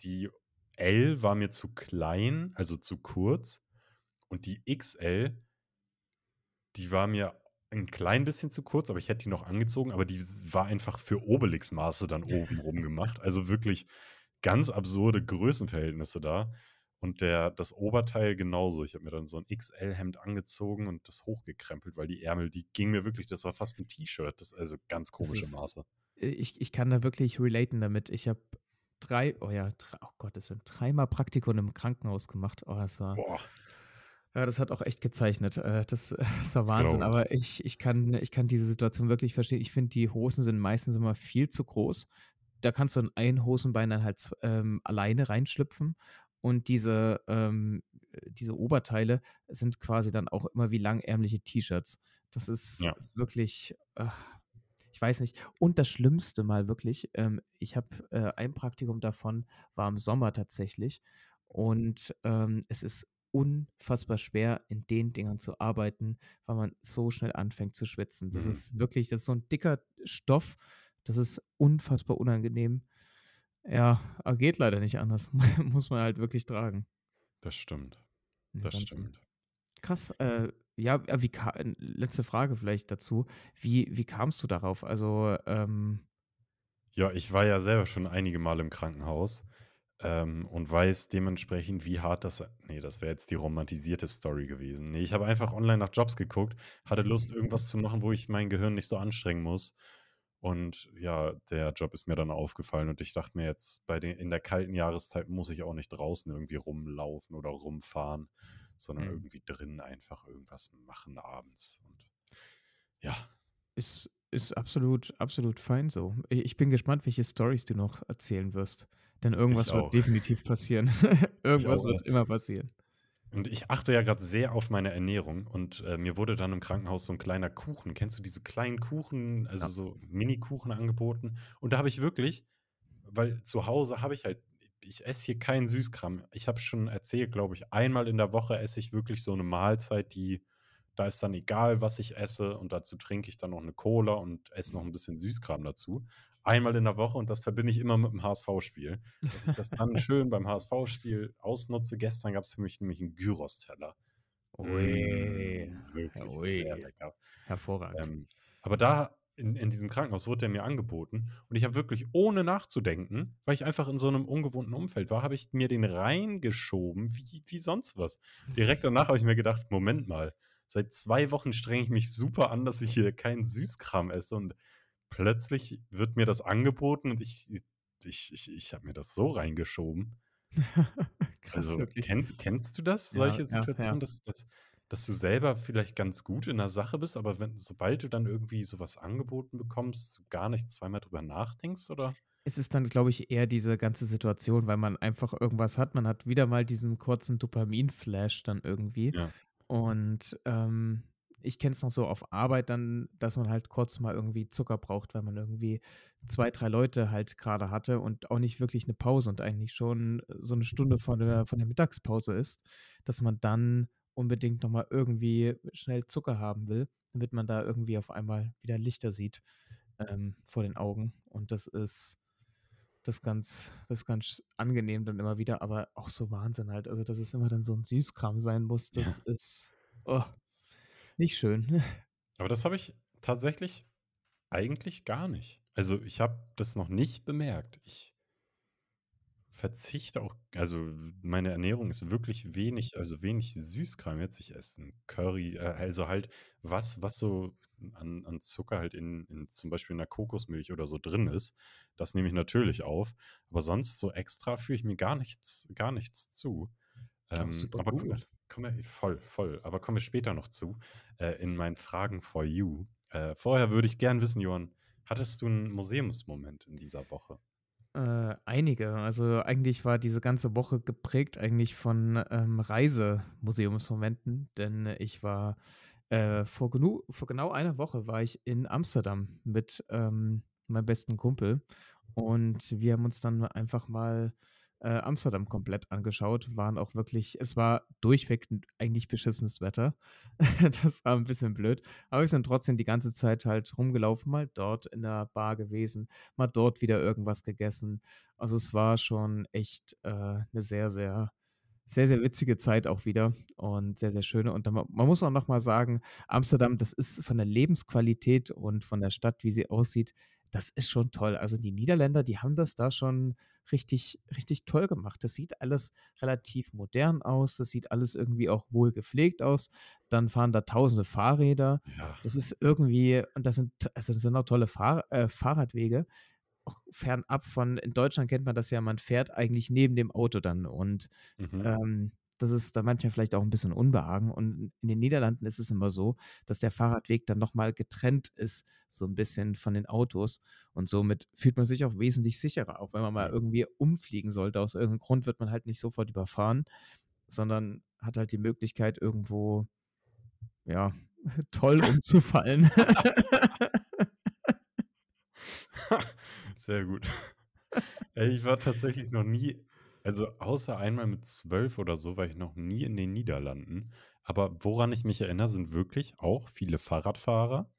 die L war mir zu klein, also zu kurz und die XL die war mir 'n klein bisschen zu kurz, aber ich hätte die noch angezogen, aber die war einfach für Obelix-Maße dann obenrum gemacht. Also wirklich ganz absurde Größenverhältnisse da und der das Oberteil genauso. Ich habe mir dann so 'n XL-Hemd angezogen und das hochgekrempelt, weil die Ärmel, die gingen mir wirklich das war fast 'n T-Shirt. Das also ganz Das komische ist Maße. äh, ich ich kann da wirklich relaten damit. Ich habe 3 oh ja, dr oh Gottes Willen, dreimal Praktikum im Krankenhaus gemacht. Oh, das war Boah. ja, das hat auch echt gezeichnet. Äh, das das war Das Wahnsinn. ich. Aber ich ich kann ich kann diese Situation wirklich verstehen. Ich finde, die Hosen sind meistens immer viel zu groß. Da kannst du in ein Hosenbein dann halt ähm, alleine reinschlüpfen und diese, ähm äh, diese Oberteile sind quasi dann auch immer wie langärmliche T-Shirts. Das ist Ja. wirklich, ich weiß nicht. Und das Schlimmste mal wirklich, ähm, ich habe, äh ein Praktikum davon war im Sommer tatsächlich und, ähm, es ist unfassbar schwer, in den Dingern zu arbeiten, weil man so schnell anfängt zu schwitzen. Das Mhm. ist wirklich das ist so 'n dicker Stoff, das ist unfassbar unangenehm. Ja, aber geht leider nicht anders. Muss man halt wirklich tragen. Das stimmt. Das stimmt. Krass, äh, ja, äh, wie äh, letzte Frage vielleicht dazu. Wie wie kamst du darauf? Also, ähm Ja, ich war ja selber schon einige Male im Krankenhaus, ähm, und weiß dementsprechend, wie hart das ne, das wäre jetzt die romantisierte Story gewesen. Ne, ich habe einfach online nach Jobs geguckt, hatte Lust, irgendwas zu machen, wo ich mein Gehirn nicht so anstrengen muss. Und ja, der Job ist mir dann aufgefallen und ich dachte mir jetzt, bei den in der kalten Jahreszeit muss ich auch nicht draußen irgendwie rumlaufen oder rumfahren, sondern Mhm. irgendwie drinnen einfach irgendwas machen abends und ja. Ist ist absolut absolut fein so. Ich bin gespannt, welche Storys du noch erzählen wirst, denn irgendwas wird definitiv passieren. Irgendwas wird immer passieren. Und ich achte ja grad sehr auf meine Ernährung und, äh, mir wurde dann im Krankenhaus so 'n kleiner Kuchen kennst du diese kleinen Kuchen, also Ja. so Minikuchen angeboten? Und da habe ich wirklich weil zu Hause habe ich halt ich esse hier keinen Süßkram. Ich habe schon erzählt, glaube ich, einmal in der Woche esse ich wirklich so 'ne Mahlzeit, die da ist dann egal, was ich esse und dazu trinke ich dann noch 'ne Cola und esse noch 'n bisschen Süßkram dazu. Einmal in der Woche und das verbinde ich immer mit'm HSV-Spiel, dass ich das dann schön beim HSV-Spiel ausnutze. Gestern gab's für mich nämlich 'n Gyros-Teller. Ui, Mm, wirklich sehr ui, lecker. hervorragend. Ähm, aber da in in diesem Krankenhaus wurde der mir angeboten und ich habe wirklich, ohne nachzudenken, weil ich einfach in so 'nem ungewohnten Umfeld war, habe ich mir den reingeschoben wie wie sonst was. Direkt danach habe ich mir gedacht: „Moment mal, seit 2 Wochen strenge ich mich super an, dass ich hier keinen Süßkram esse und plötzlich wird mir das angeboten und ich ich ich ich habe mir das so reingeschoben.“ Krass, Also, wirklich. kennst kennst du das, Ja, solche ja, Situationen, ja. dass dass dass du selber vielleicht ganz gut in 'ner Sache bist, aber wenn sobald du dann irgendwie so was angeboten bekommst, du gar nicht zweimal drüber nachdenkst, oder? Es ist dann, glaube ich, eher diese ganze Situation, weil man einfach irgendwas hat. Man hat wieder mal diesen kurzen Dopamin-Flash dann irgendwie. Ja. Und, ähm, ich kenne es noch so auf Arbeit dann, dass man halt kurz mal irgendwie Zucker braucht, weil man irgendwie 2, 3 Leute halt grade hatte und auch nicht wirklich 'ne Pause und eigentlich schon so 'ne Stunde vor der von der Mittagspause ist, dass man dann unbedingt noch mal irgendwie schnell Zucker haben will, damit man da irgendwie auf einmal wieder Lichter sieht, ähm, vor den Augen. Und das ist das ganz das ganz angenehm dann immer wieder, aber auch so Wahnsinn halt. Also, dass es immer dann so 'n Süßkram sein muss, das Ja. ist, oh, nicht schön. Aber das habe ich tatsächlich eigentlich gar nicht. Also, ich habe das noch nicht bemerkt. Ich verzichte auch also, meine Ernährung ist wirklich wenig also, wenig Süßkram jetzt. Ich esse 'n Curry, äh, also halt was was so an an Zucker halt in in zum Beispiel in 'ner Kokosmilch oder so drin ist, das nehme ich natürlich auf, aber sonst so extra führe ich mir gar nichts gar nichts zu. Ähm, super aber gut. Kommen wir voll, voll, aber kommen wir später noch zu, äh, in meinen Fragen for you. Äh, vorher würde ich gern wissen, Johann, hattest du 'n Museumsmoment in dieser Woche? Äh, einige. Also, eigentlich war diese ganze Woche geprägt eigentlich von, ähm, Reisemuseumsmomenten, denn ich war, äh, vor genu vor genau einer Woche war ich in Amsterdam mit, ähm, meinem besten Kumpel und wir haben uns dann einfach mal, äh, Amsterdam komplett angeschaut, waren auch wirklich es war durchweg eigentlich beschissenes Wetter. Das war 'n bisschen blöd, aber wir sind trotzdem die ganze Zeit halt rumgelaufen, mal dort in der Bar gewesen, mal dort wieder irgendwas gegessen. Also, es war schon echt, äh, 'ne sehr, sehr sehr, sehr witzige Zeit auch wieder und sehr, sehr schöne. Und dann ma man muss auch noch mal sagen, Amsterdam, das ist von der Lebensqualität und von der Stadt, wie sie aussieht das ist schon toll. Also, die Niederländer, die haben das da schon richtig richtig toll gemacht. Das sieht alles relativ modern aus, das sieht alles irgendwie auch wohl gepflegt aus. Dann fahren da tausende Fahrräder. Ja. Das ist irgendwie und das sind also, das sind auch tolle Fahr äh, Fahrradwege, auch fernab von in Deutschland kennt man das ja, man fährt eigentlich neben dem Auto dann und, Mhm. ähm, das ist dann manchmal vielleicht auch 'n bisschen Unbehagen. Und in den Niederlanden ist es immer so, dass der Fahrradweg dann noch mal getrennt ist, so 'n bisschen von den Autos und somit fühlt man sich auch wesentlich sicherer. Auch wenn man mal irgendwie umfliegen sollte aus irgend 'nem Grund, wird man halt nicht sofort überfahren, sondern hat halt die Möglichkeit, irgendwo, ja, toll umzufallen. Sehr gut. Ich war tatsächlich noch nie also, außer einmal mit 12 oder so, war ich noch nie in den Niederlanden. Aber woran ich mich erinnere, sind wirklich auch viele Fahrradfahrer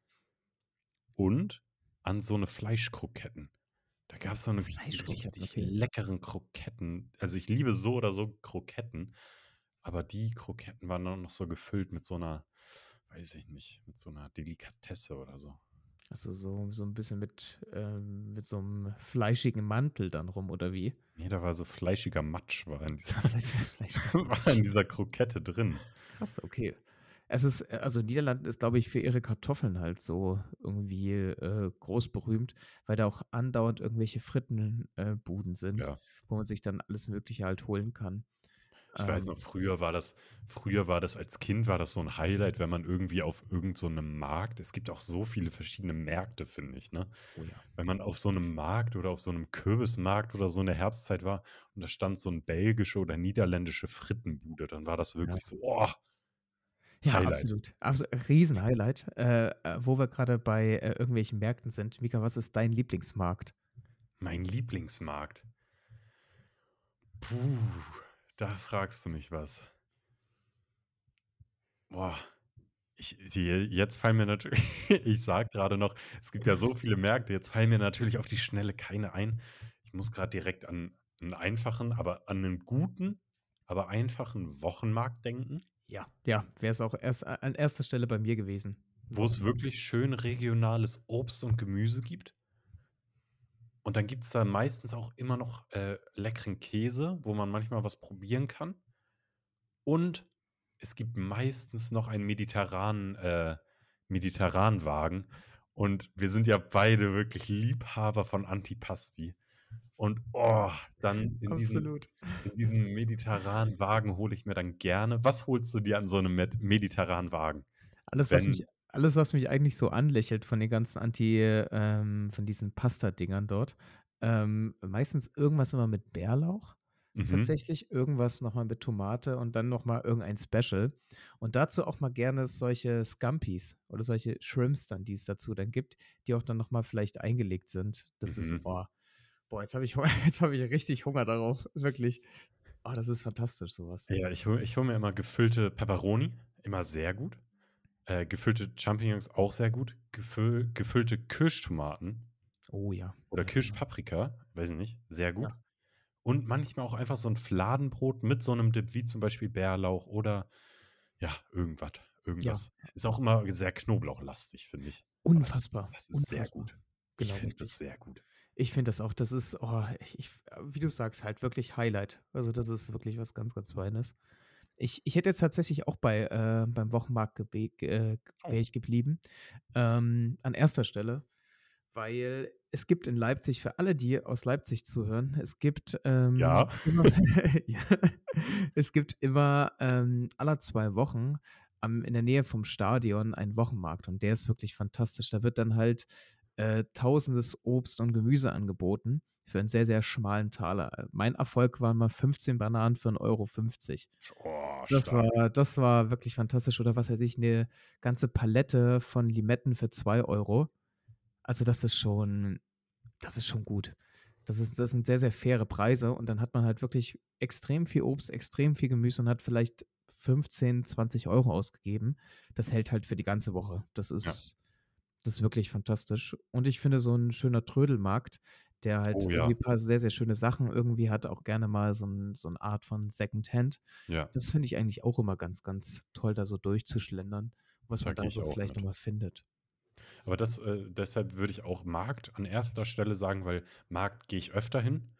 und an so 'ne Fleischkroketten. Da gab's so 'ne Fleischkroketten, richtig okay. leckeren Kroketten. Also, ich liebe so oder so Kroketten, aber die Kroketten waren dann noch so gefüllt mit so 'ner weiß ich nicht, mit so 'ner Delikatesse oder so. Also, so so 'n bisschen mit ähm, mit so 'nem fleischigen Mantel dann rum oder wie? Ne, da war so fleischiger Matsch war in dieser war in dieser Krokette drin. Krass, okay. Es ist äh, also, Niederlanden ist, glaube ich, für ihre Kartoffeln halt so irgendwie, äh, groß berühmt, weil da auch andauernd irgendwelche Fritten äh, Buden sind, Ja. wo man sich dann alles Mögliche halt holen kann. Ich weiß noch, Ähm früher war das früher war das als Kind war das so 'n Highlight, wenn man irgendwie auf irgend so Markt es gibt auch so viele verschiedene Märkte, finde ich, ne? Oh ja. Wenn man auf so 'nem Markt oder auf so 'nem Kürbismarkt oder so in der Herbstzeit war und da stand so 'n belgische oder niederländische Frittenbude, dann war das Ja. wirklich so, oh Ja, Highlight. absolut. Abs Riesen-Highlight. Äh, äh, wo wir grade bei, äh, irgendwelchen Märkten sind. Mika, was ist dein Lieblingsmarkt? Mein Lieblingsmarkt? Puh, da fragst du mich was. Boah, ich jetzt fallen mir natür ich sage grade noch, es gibt ja so viele Märkte, jetzt fallen mir natürlich auf die Schnelle keine ein. Ich muss grad direkt an 'n einfachen, aber an 'nen guten, aber einfachen Wochenmarkt denken. Ja, ja, wäre es auch erst an 1. Stelle bei mir gewesen, Wo es wirklich schön regionales Obst und Gemüse gibt. Und dann gibt's da meistens auch immer noch, äh, leckeren Käse, wo man manchmal was probieren kann. Und es gibt meistens noch einen mediterranen äh, Mediterranwagen. Und wir sind ja beide wirklich Liebhaber von Antipasti. Und, oh, dann in Absolut. in diesem mediterranen Wagen hole ich mir dann gerne was holst du dir an so 'nem med mediterranen Wagen? Alles, was mich Wenn alles, was mich eigentlich so anlächelt von den ganzen Anti ähm, von diesen Pasta-Dingern dort. Ähm, meistens irgendwas immer mit Bärlauch, Mhm. tatsächlich, irgendwas noch mal mit Tomate und dann noch mal irgendein Special. Und dazu auch mal gerne solche Scampis oder solche Shrimps dann, die es dazu dann gibt, die auch dann noch mal vielleicht eingelegt sind. Das ist Mhm. oh, boah, jetzt habe ich jetzt habe ich richtig Hunger darauf, wirklich. Oh, das ist fantastisch so was. Ja, ich hole ich hole mir immer gefüllte Peperoni, immer sehr gut. Äh, gefüllte Champignons auch sehr gut. Gefüll gefüllte Kirschtomaten Oh ja, oder ja, genau. Kirschpaprika, weiß ich nicht, sehr gut. Ja. Und manchmal auch einfach so 'n Fladenbrot mit so 'nem Dip, wie zum Beispiel Bärlauch oder, ja, irgendwas Ja. irgendwas. Ist auch immer sehr knoblauchlastig, finde ich. Aber das Unfassbar, das ist sehr unfassbar. gut. Ich Genau finde das sehr gut. Ich finde das auch, das ist, oh, ich wie du sagst, halt wirklich Highlight. Also, das ist wirklich was ganz, ganz Feines. Ich ich hätte jetzt tatsächlich auch bei äh, beim Wochenmarkt äh, Oh. wäre ich geblieben, ähm, an erster Stelle, weil es gibt in Leipzig für alle, die aus Leipzig zuhören, es gibt, Ja. ähm, immer ja, es gibt immer, ähm, alle 2 Wochen am in der Nähe vom Stadion einen Wochenmarkt und der ist wirklich fantastisch. Da wird dann halt, äh, tausendes Obst und Gemüse angeboten für 'n sehr, sehr schmalen Taler. Äh, mein Erfolg waren mal 15 Bananen für 1,50 €. Sch oh, Das stark. war das war wirklich fantastisch oder was weiß ich, 'ne ganze Palette von Limetten für 2 €. Also, das ist schon das ist schon gut. Das ist das sind sehr, sehr faire Preise und dann hat man halt wirklich extrem viel Obst, extrem viel Gemüse und hat vielleicht 15, 20 € ausgegeben. Das hält halt für die ganze Woche. Das Ja. ist das ist wirklich fantastisch. Und ich finde so 'n schöner Trödelmarkt, der halt Oh irgendwie ja. paar sehr, sehr schöne Sachen irgendwie hat, auch gerne mal so 'n so 'n Art von Secondhand. Ja. Das finde ich eigentlich auch immer ganz, ganz toll, da so durchzuschlendern, was Da man da so vielleicht noch mit. mal findet. Aber das äh, deshalb würde ich auch Markt an erster Stelle sagen, weil Markt gehe ich öfter hin.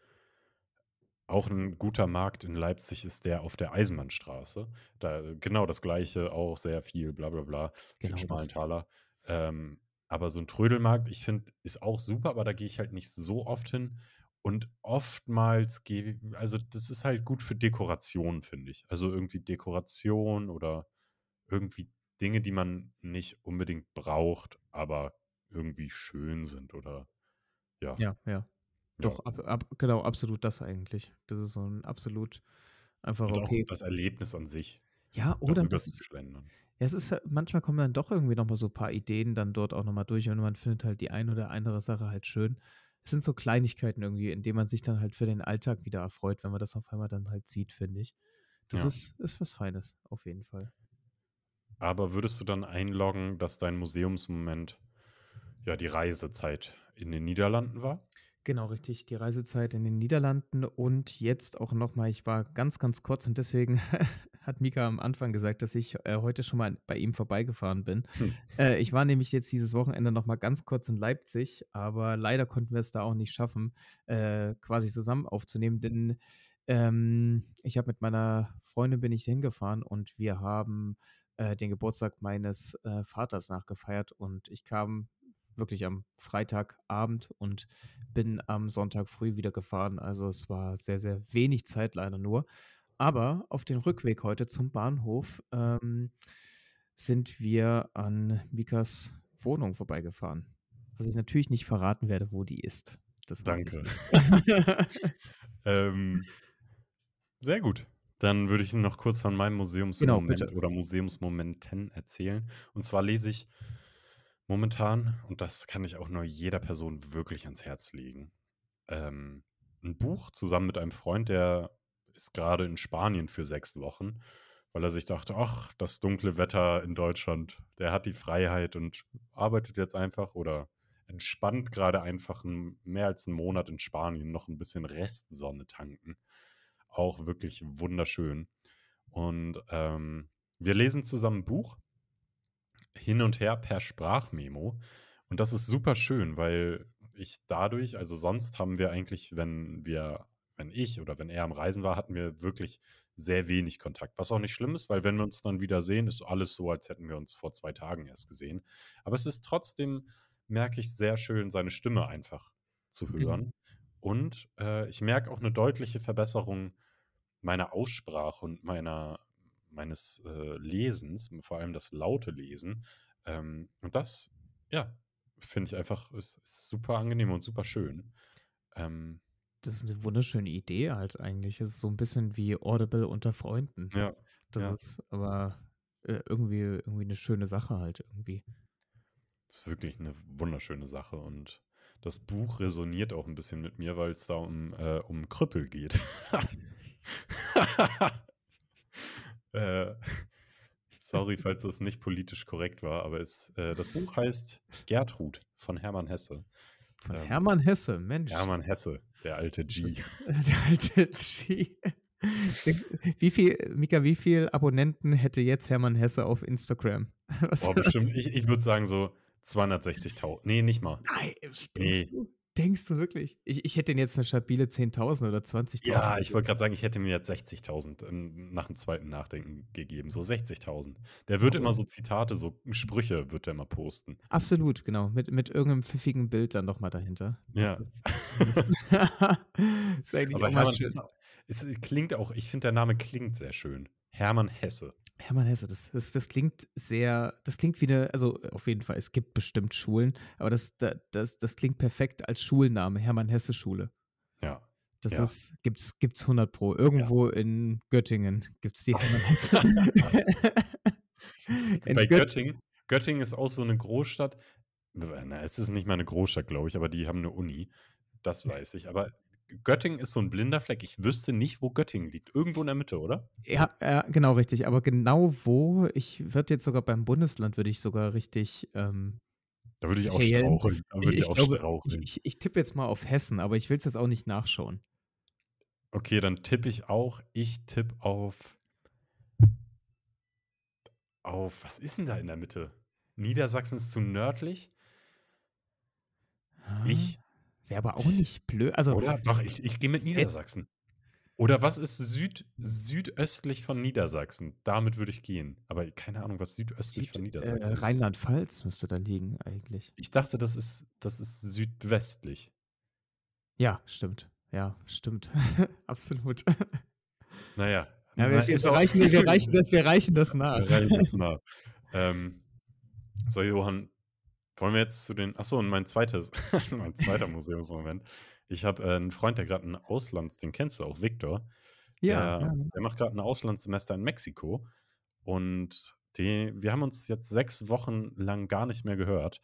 Auch 'n guter Markt in Leipzig ist der auf der Eisenbahnstraße. Da genau das Gleiche, auch sehr viel bla bla bla für 'n Genau schmalen. Taler. Ähm, aber so 'n Trödelmarkt, ich finde, ist auch super, aber da gehe ich halt nicht so oft hin. Und oftmals gehe also, das ist halt gut für Dekoration, finde ich. Also, irgendwie Dekoration oder irgendwie Dinge, die man nicht unbedingt braucht, aber irgendwie schön sind oder ja. Ja, ja. Doch, ab ab genau, absolut das eigentlich. Das ist so 'n absolut einfach Und auch okay. das Erlebnis an sich, Ja, oder das ist. Ja, es ist manchmal kommen dann doch irgendwie noch mal so paar Ideen dann dort auch noch mal durch und man findet halt die ein oder andere Sache halt schön. Es sind so Kleinigkeiten irgendwie, in denen man sich dann halt für den Alltag wieder erfreut, wenn man das auf einmal dann halt sieht, finde ich. Das Ja. ist ist was Feines, auf jeden Fall. Aber würdest du dann einloggen, dass dein Museumsmoment, ja, die Reisezeit in den Niederlanden war? Genau, richtig, die Reisezeit in den Niederlanden und jetzt auch noch mal ich war ganz, ganz kurz und deswegen hat Mika am Anfang gesagt, dass ich, äh, heute schon mal bei ihm vorbeigefahren bin. Hm. Äh, ich war nämlich jetzt dieses Wochenende noch mal ganz kurz in Leipzig, aber leider konnten wir es da auch nicht schaffen, äh, quasi zusammen aufzunehmen, denn, ähm, ich habe mit meiner Freundin bin ich hingefahren und wir haben, äh, den Geburtstag meines, äh, Vaters nachgefeiert und ich kam wirklich am Freitagabend und bin am Sonntag früh wieder gefahren. Also, es war sehr, sehr wenig Zeit leider nur. Aber auf dem Rückweg heute zum Bahnhof, ähm, sind wir an Mikas Wohnung vorbeigefahren. Was ich natürlich nicht verraten werde, wo die ist. Das Danke. Ähm sehr gut. Dann würde ich noch kurz von meinem Genau. Museumsmoment oder Museumsmomenten erzählen. Und zwar lese ich momentan, und das kann ich auch nur jeder Person wirklich ans Herz legen, ähm, 'n Buch zusammen mit einem Freund, der ist grade in Spanien für 6 Wochen, weil er sich dachte: „Ach, das dunkle Wetter in Deutschland, der hat die Freiheit und arbeitet jetzt einfach oder entspannt grade einfach mehr als 'n Monat in Spanien, noch 'n bisschen Restsonne tanken.“ Auch wirklich wunderschön. Und, ähm, wir lesen zusammen 'n Buch hin und her per Sprachmemo. Und das ist super schön, weil ich dadurch also, sonst haben wir eigentlich, wenn wir wenn ich oder wenn er am Reisen war, hatten wir wirklich sehr wenig Kontakt. Was auch nicht schlimm ist, weil wenn wir uns dann wieder sehen, ist alles so, als hätten wir uns vor 2 Tagen erst gesehen. Aber es ist trotzdem, merke ich, sehr schön, seine Stimme einfach zu Mhm. hören. Und, äh, ich merke auch 'ne deutliche Verbesserung meiner Aussprache und meiner meines, äh, Lesens, vor allem das laute Lesen. Ähm, und das, ja, finde ich einfach ist ist super angenehm und super schön. Ähm Das ist 'ne wunderschöne Idee halt eigentlich. Es ist so 'n bisschen wie Audible unter Freunden. Ja, Das ja. ist aber, äh, irgendwie irgendwie 'ne schöne Sache halt irgendwie. Ist wirklich 'ne wunderschöne Sache und das Buch resoniert auch 'n bisschen mit mir, weil's da um äh, um Krüppel geht. Äh, sorry, falls das nicht politisch korrekt war, aber es äh, das Buch heißt „Gertrud“ von Hermann Hesse. Von Ähm, Hermann Hesse, Mensch. Hermann Hesse, der alte G. der alte G. Wie viel Mika, wie viel Abonnenten hätte jetzt Hermann Hesse auf Instagram? Was Oh, bestimmt was ich ich würde sagen, so 260.000 ne, nicht mal. Nein, spinnst Ne. du? Denkst du wirklich? Ich ich hätte jetzt 'ne stabile 10.000 oder 20.000 Ja, ich wollte grad sagen, ich hätte mir jetzt 60.000, ähm, nach dem zweiten Nachdenken gegeben, so 60.000. Der wird immer Warum? so Zitate, so Sprüche wird der immer posten. Absolut, genau, mit mit irgend 'nem pfiffigen Bild dann noch mal dahinter. Das Ja. ist das ist eigentlich Aber mal Hermann schön. Hesse es klingt auch ich finde, der Name klingt sehr schön. Hermann Hesse. Hermann Hesse, das das das klingt sehr das klingt wie 'ne also, auf jeden Fall, es gibt bestimmt Schulen, aber das da das das klingt perfekt als Schulname, Hermann-Hesse-Schule. Ja, Das ja. ist gibt's gibt's 100 Pro. Ja. Irgendwo in Göttingen gibt's die Hermann-Hesse. Bei In Gött Göttingen Göttingen ist auch so 'ne Großstadt. Na, es ist nicht mal 'ne Großstadt, glaube ich, aber die haben 'ne Uni. Das weiß ich. Aber Göttingen ist so 'n blinder Fleck. Ich wüsste nicht, wo Göttingen liegt. Irgendwo in der Mitte, oder? Ja, ja, genau richtig. Aber genau wo ich würde jetzt sogar beim Bundesland würde ich sogar richtig, ähm, Da würde ich auch wählen. straucheln. Ich ich ich auch glaube, straucheln. ich ich tippe jetzt mal auf Hessen, aber ich will's jetzt auch nicht nachschauen. Okay, dann tippe ich auch ich tippe auf auf was ist 'n da in der Mitte? Niedersachsen ist zu nördlich. Ich wäre aber auch nicht blö also oder? Doch, ich ich gehe mit Niedersachsen. Oder was ist süd südöstlich von Niedersachsen? Damit würde ich gehen. Aber keine Ahnung, was südöstlich Süd von äh, Niedersachsen ist. Rheinland-Pfalz müsste da liegen eigentlich. Ich dachte, das ist das ist südwestlich. Ja, stimmt. Ja, stimmt. Absolut. Na ja, Ja, na, wir wir wir reichen wir reichen das wir reichen das nach. Wir reichen das nach. Ähm, so, Johann, wollen wir jetzt zu den ach so, und mein zweites mein zweiter Museumsmoment. Ich habe, äh, 'n Freund, der grad 'n Auslands den kennst du auch, Viktor. Ja, Der ja. der macht grad 'n Auslandssemester in Mexiko und de wir haben uns jetzt 6 Wochen lang gar nicht mehr gehört.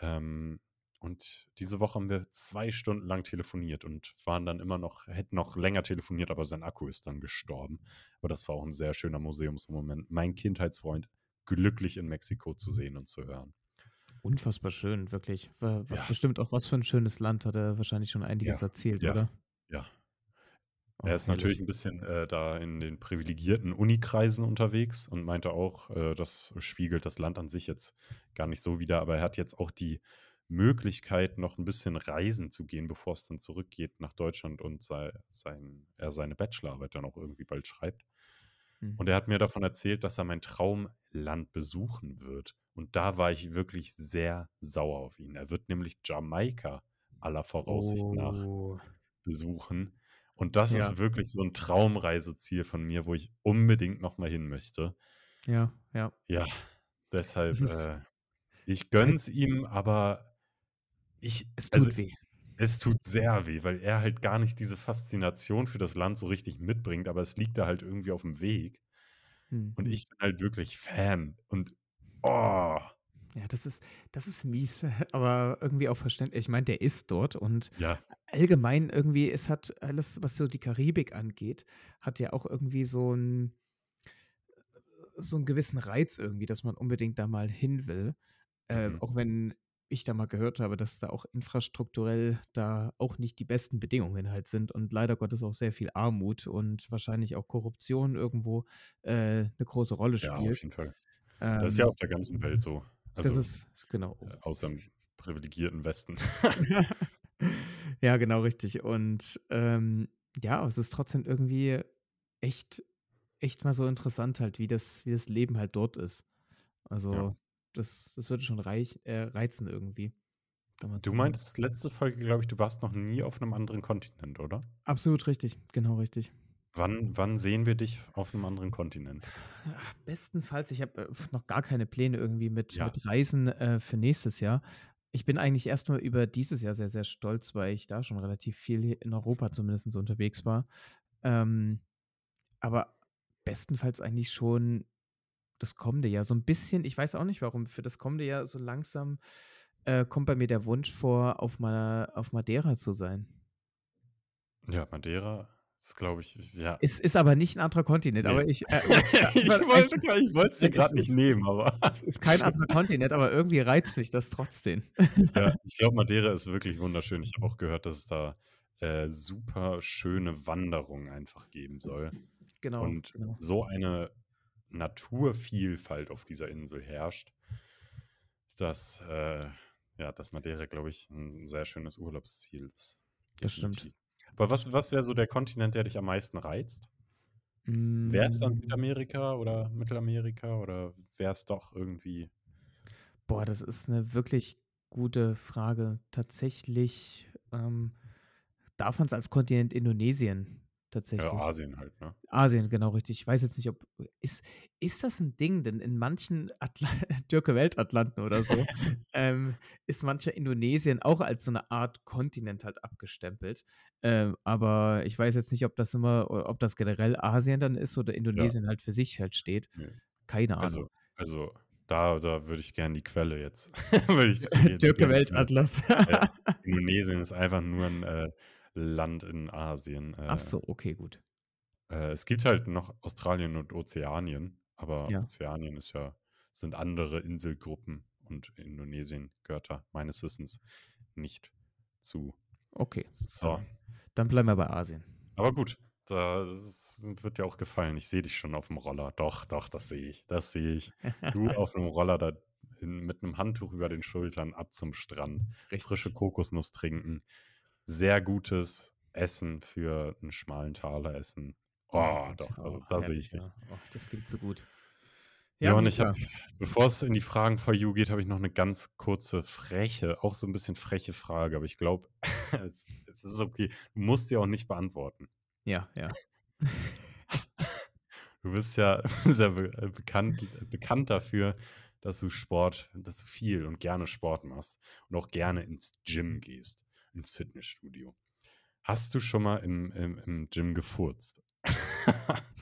Ähm, und diese Woche haben wir 2 Stunden lang telefoniert und waren dann immer noch hätten noch länger telefoniert, aber sein Akku ist dann gestorben. Aber das war auch 'n sehr schöner Museumsmoment, meinen Kindheitsfreund glücklich in Mexiko zu sehen und zu hören. Unfassbar schön, wirklich. Wa wa Ja. bestimmt auch was für 'n schönes Land, hat er wahrscheinlich schon Ja, einiges erzählt, ja, oder? ja. Er Oh, ist natürlich herrlich. 'n bisschen, äh, da in den privilegierten Unikreisen unterwegs und meinte auch, äh, das spiegelt das Land an sich jetzt gar nicht so wider. Aber er hat jetzt auch die Möglichkeit, noch 'n bisschen reisen zu gehen, bevor's dann zurückgeht nach Deutschland und sei sein er seine Bachelorarbeit dann auch irgendwie bald schreibt. Mhm. Und er hat mir davon erzählt, dass er mein Traumland besuchen wird. Und da war ich wirklich sehr sauer auf ihn. Er wird nämlich Jamaika aller Voraussicht nach Oh. besuchen. Und das Ja. ist wirklich so 'n Traumreiseziel von mir, wo ich unbedingt noch mal hin möchte. Ja, ja. Ja, deshalb, äh, ich gönn's ihm, aber ich Es also, tut weh. Es tut sehr weh, weil er halt gar nicht diese Faszination für das Land so richtig mitbringt, aber es liegt da halt irgendwie aufm Weg. Mhm, Und mhm. ich bin halt wirklich Fan und oh. Ja, das ist das ist mies, aber irgendwie auch verständlich. Ich meine, der ist dort und Ja. allgemein irgendwie es hat alles, was so die Karibik angeht, hat ja auch irgendwie so 'n so 'n gewissen Reiz irgendwie, dass man unbedingt da mal hin will. Äh, Mhm. auch wenn ich da mal gehört habe, dass da auch infrastrukturell da auch nicht die besten Bedingungen halt sind und leider Gottes auch sehr viel Armut und wahrscheinlich auch Korruption irgendwo, äh, 'ne große Rolle Ja, auf spielt. jeden Fall. Das ist ja Ähm auf der ganzen Welt so. Das Also, ist genau. äh, außer im privilegierten Westen. Ja, genau richtig. Und, ähm, ja, es ist trotzdem irgendwie echt echt mal so interessant halt, wie das wie das Leben halt dort ist. Ja. Das das würde schon reich äh, reizen irgendwie, Du meintest letzte Folge, glaube ich, du warst noch nie auf 'nem anderen Kontinent, oder? Absolut richtig, genau richtig. Wann wann sehen wir dich auf 'nem anderen Kontinent? Ach, bestenfalls ich habe, äh, noch gar keine Pläne irgendwie mit Ja. mit Reisen, äh, für nächstes Jahr. Ich bin eigentlich erst mal über dieses Jahr sehr, sehr stolz, weil ich da schon relativ viel in Europa zumindest unterwegs war. Ähm, aber bestenfalls eigentlich schon das kommende Jahr. So 'n bisschen ich weiß auch nicht warum, für das kommende Jahr so langsam, äh, kommt bei mir der Wunsch vor, auf Ma auf Madeira zu sein. Ja, Madeira ist, glaube ich ja. Es ist aber nicht 'n anderer Kontinent, Ne. aber ich, äh, Ich wollte wollt's dir es grad nicht nehmen, aber es ist kein anderer Kontinent, aber irgendwie reizt mich das trotzdem. Ja, ich glaube, Madeira ist wirklich wunderschön. Ich habe auch gehört, dass es da, äh, super schöne Wanderungen einfach geben soll. Genau, Und genau. so eine Naturvielfalt auf dieser Insel herrscht, dass, äh Ja, das Madeira, glaube ich, ein sehr schönes Urlaubsziel ist. Das stimmt. Aber was was wäre so der Kontinent, der dich am meisten reizt? Wäre es dann. Südamerika oder Mittelamerika oder wäre es doch irgendwie Boah, das ist 'ne wirklich gute Frage. Tatsächlich, ähm, darf man's als Kontinent Indonesien Ja, tatsächlich. Asien halt, ne? Asien, genau richtig. Ich weiß jetzt nicht, ob ist ist das 'n Ding? Denn in manchen Atla Türke Weltatlanten oder so, ähm, ist manchmal Indonesien auch als so 'ne Art Kontinent halt abgestempelt. Ähm, aber ich weiß jetzt nicht, ob das immer ob das generell Asien dann ist oder Ja. Indonesien halt für sich halt steht. Ne. Keine Ahnung. Also also, da da würde ich gern die Quelle jetzt Türke gerne. Weltatlas. Äh, Indonesien ist einfach nur 'n, äh, Land in Asien, Ach äh so, okay, gut. Äh, es gibt halt noch Australien und Ozeanien, aber Ja. Ozeanien ist ja sind andere Inselgruppen und Indonesien gehört da meines Wissens nicht zu. Okay, So. dann bleiben wir bei Asien. Aber gut, das wird dir auch gefallen. Ich sehe dich schon auf'm Roller. Doch, doch, das sehe ich. Das sehe ich. Du auf 'nem Roller da in mit 'nem Handtuch über den Schultern ab zum Strand, frische Richtig. Kokosnuss trinken, sehr gutes Essen für 'n schmalen Taler essen. Oh Oh, Gott, doch, oh, also, da sehe ich dich. ja. Och, das klingt so gut. Ja, Ja, und ich habe bevor es in die Fragen for you geht, habe ich noch 'ne ganz kurze, freche auch so 'n bisschen freche Frage, aber ich glaube, es ist okay. Du musst die auch nicht beantworten. Ja, ja. Du bist ja sehr be äh, bekannt bekannt dafür, dass du Sport dass du viel und gerne Sport machst und auch gerne ins Gym gehst, ins Fitnessstudio. Hast du schon mal im im im Gym gefurzt?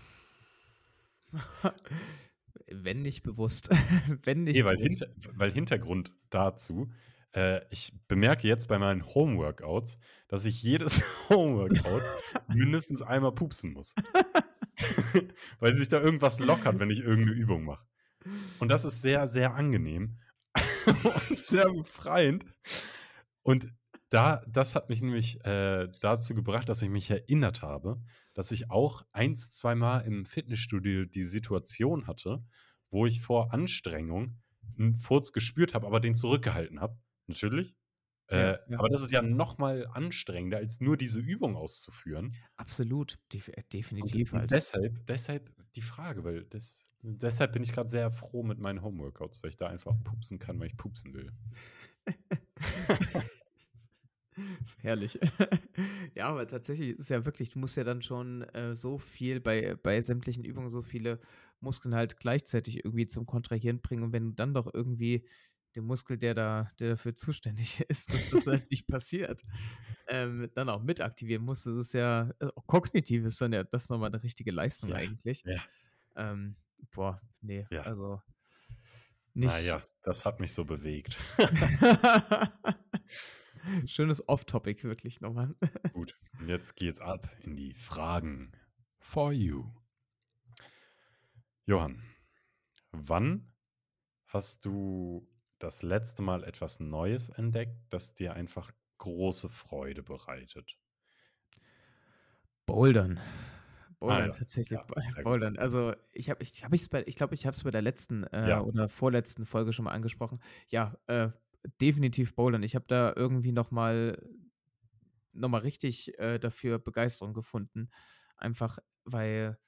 Wenn nicht bewusst. Wenn nicht weil bewusst. Hinter weil Hintergrund dazu, äh, ich bemerke jetzt bei meinen Homeworkouts, dass ich jedes Homeworkout mindestens einmal pupsen muss. Weil sich da irgendwas lockert, wenn ich irgend 'ne Übung mache. Und das ist sehr, sehr angenehm und sehr befreiend. Und da das hat mich nämlich, äh, dazu gebracht, dass ich mich erinnert habe, dass ich auch 1, zweimal im Fitnessstudio die Situation hatte, wo ich vor Anstrengung 'n Furz gespürt habe, aber den zurückgehalten habe, natürlich. Äh, ja. aber das ist ja noch mal anstrengender, als nur diese Übung auszuführen. Absolut, def äh, definitiv und halt. deshalb deshalb die Frage, weil das deshalb bin ich grad sehr froh mit meinen Homeworkouts, weil ich da einfach pupsen kann, weil ich pupsen will. Ist herrlich. Ja, aber tatsächlich ist ja wirklich du musst ja dann schon, äh, so viel bei bei sämtlichen Übungen so viele Muskeln halt gleichzeitig irgendwie zum Kontrahieren bringen. Und wenn du dann doch irgendwie den Muskel, der da der dafür zuständig ist, dass das halt nicht passiert, ähm, dann auch mit aktivieren musst, das ist ja äh, kognitiv ist dann ja das noch mal 'ne richtige Leistung Ja, eigentlich. ja. Ähm, boah, ne, Ja. also nicht ja, das hat mich so bewegt. Schönes Off Topic wirklich noch mal. Gut, jetzt geht's ab in die Fragen for you. Johann, wann hast du das letzte Mal etwas Neues entdeckt, das dir einfach große Freude bereitet? Bouldern. Ah Bouldern ja, tatsächlich, ja. Bouldern. Also, ich habe ich habe ich glaube, ich habe es bei der letzten, äh, Ja. oder vorletzten Folge schon mal angesprochen. Ja, äh, definitiv Bouldern. Ich habe da irgendwie noch mal noch mal richtig, äh, dafür Begeisterung gefunden. Einfach, weil,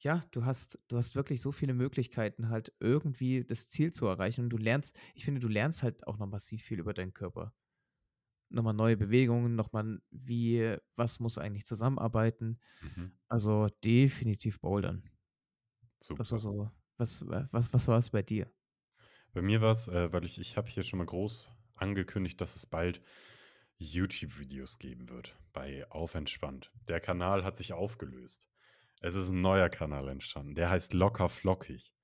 ja, du hast du hast wirklich so viele Möglichkeiten, halt irgendwie das Ziel zu erreichen. Und du lernst ich finde, du lernst halt auch noch massiv viel über deinen Körper. Noch mal neue Bewegungen, noch mal wie was muss eigentlich zusammenarbeiten. Mhm. Also, definitiv Bouldern. Das war Super. so was wa was was war's bei dir? Bei mir war's, äh, weil ich ich habe hier schon mal groß angekündigt, dass es bald YouTube-Videos geben wird bei Auf Entspannt. Der Kanal hat sich aufgelöst. Es ist 'n neuer Kanal entstanden, der heißt Locker Flockig.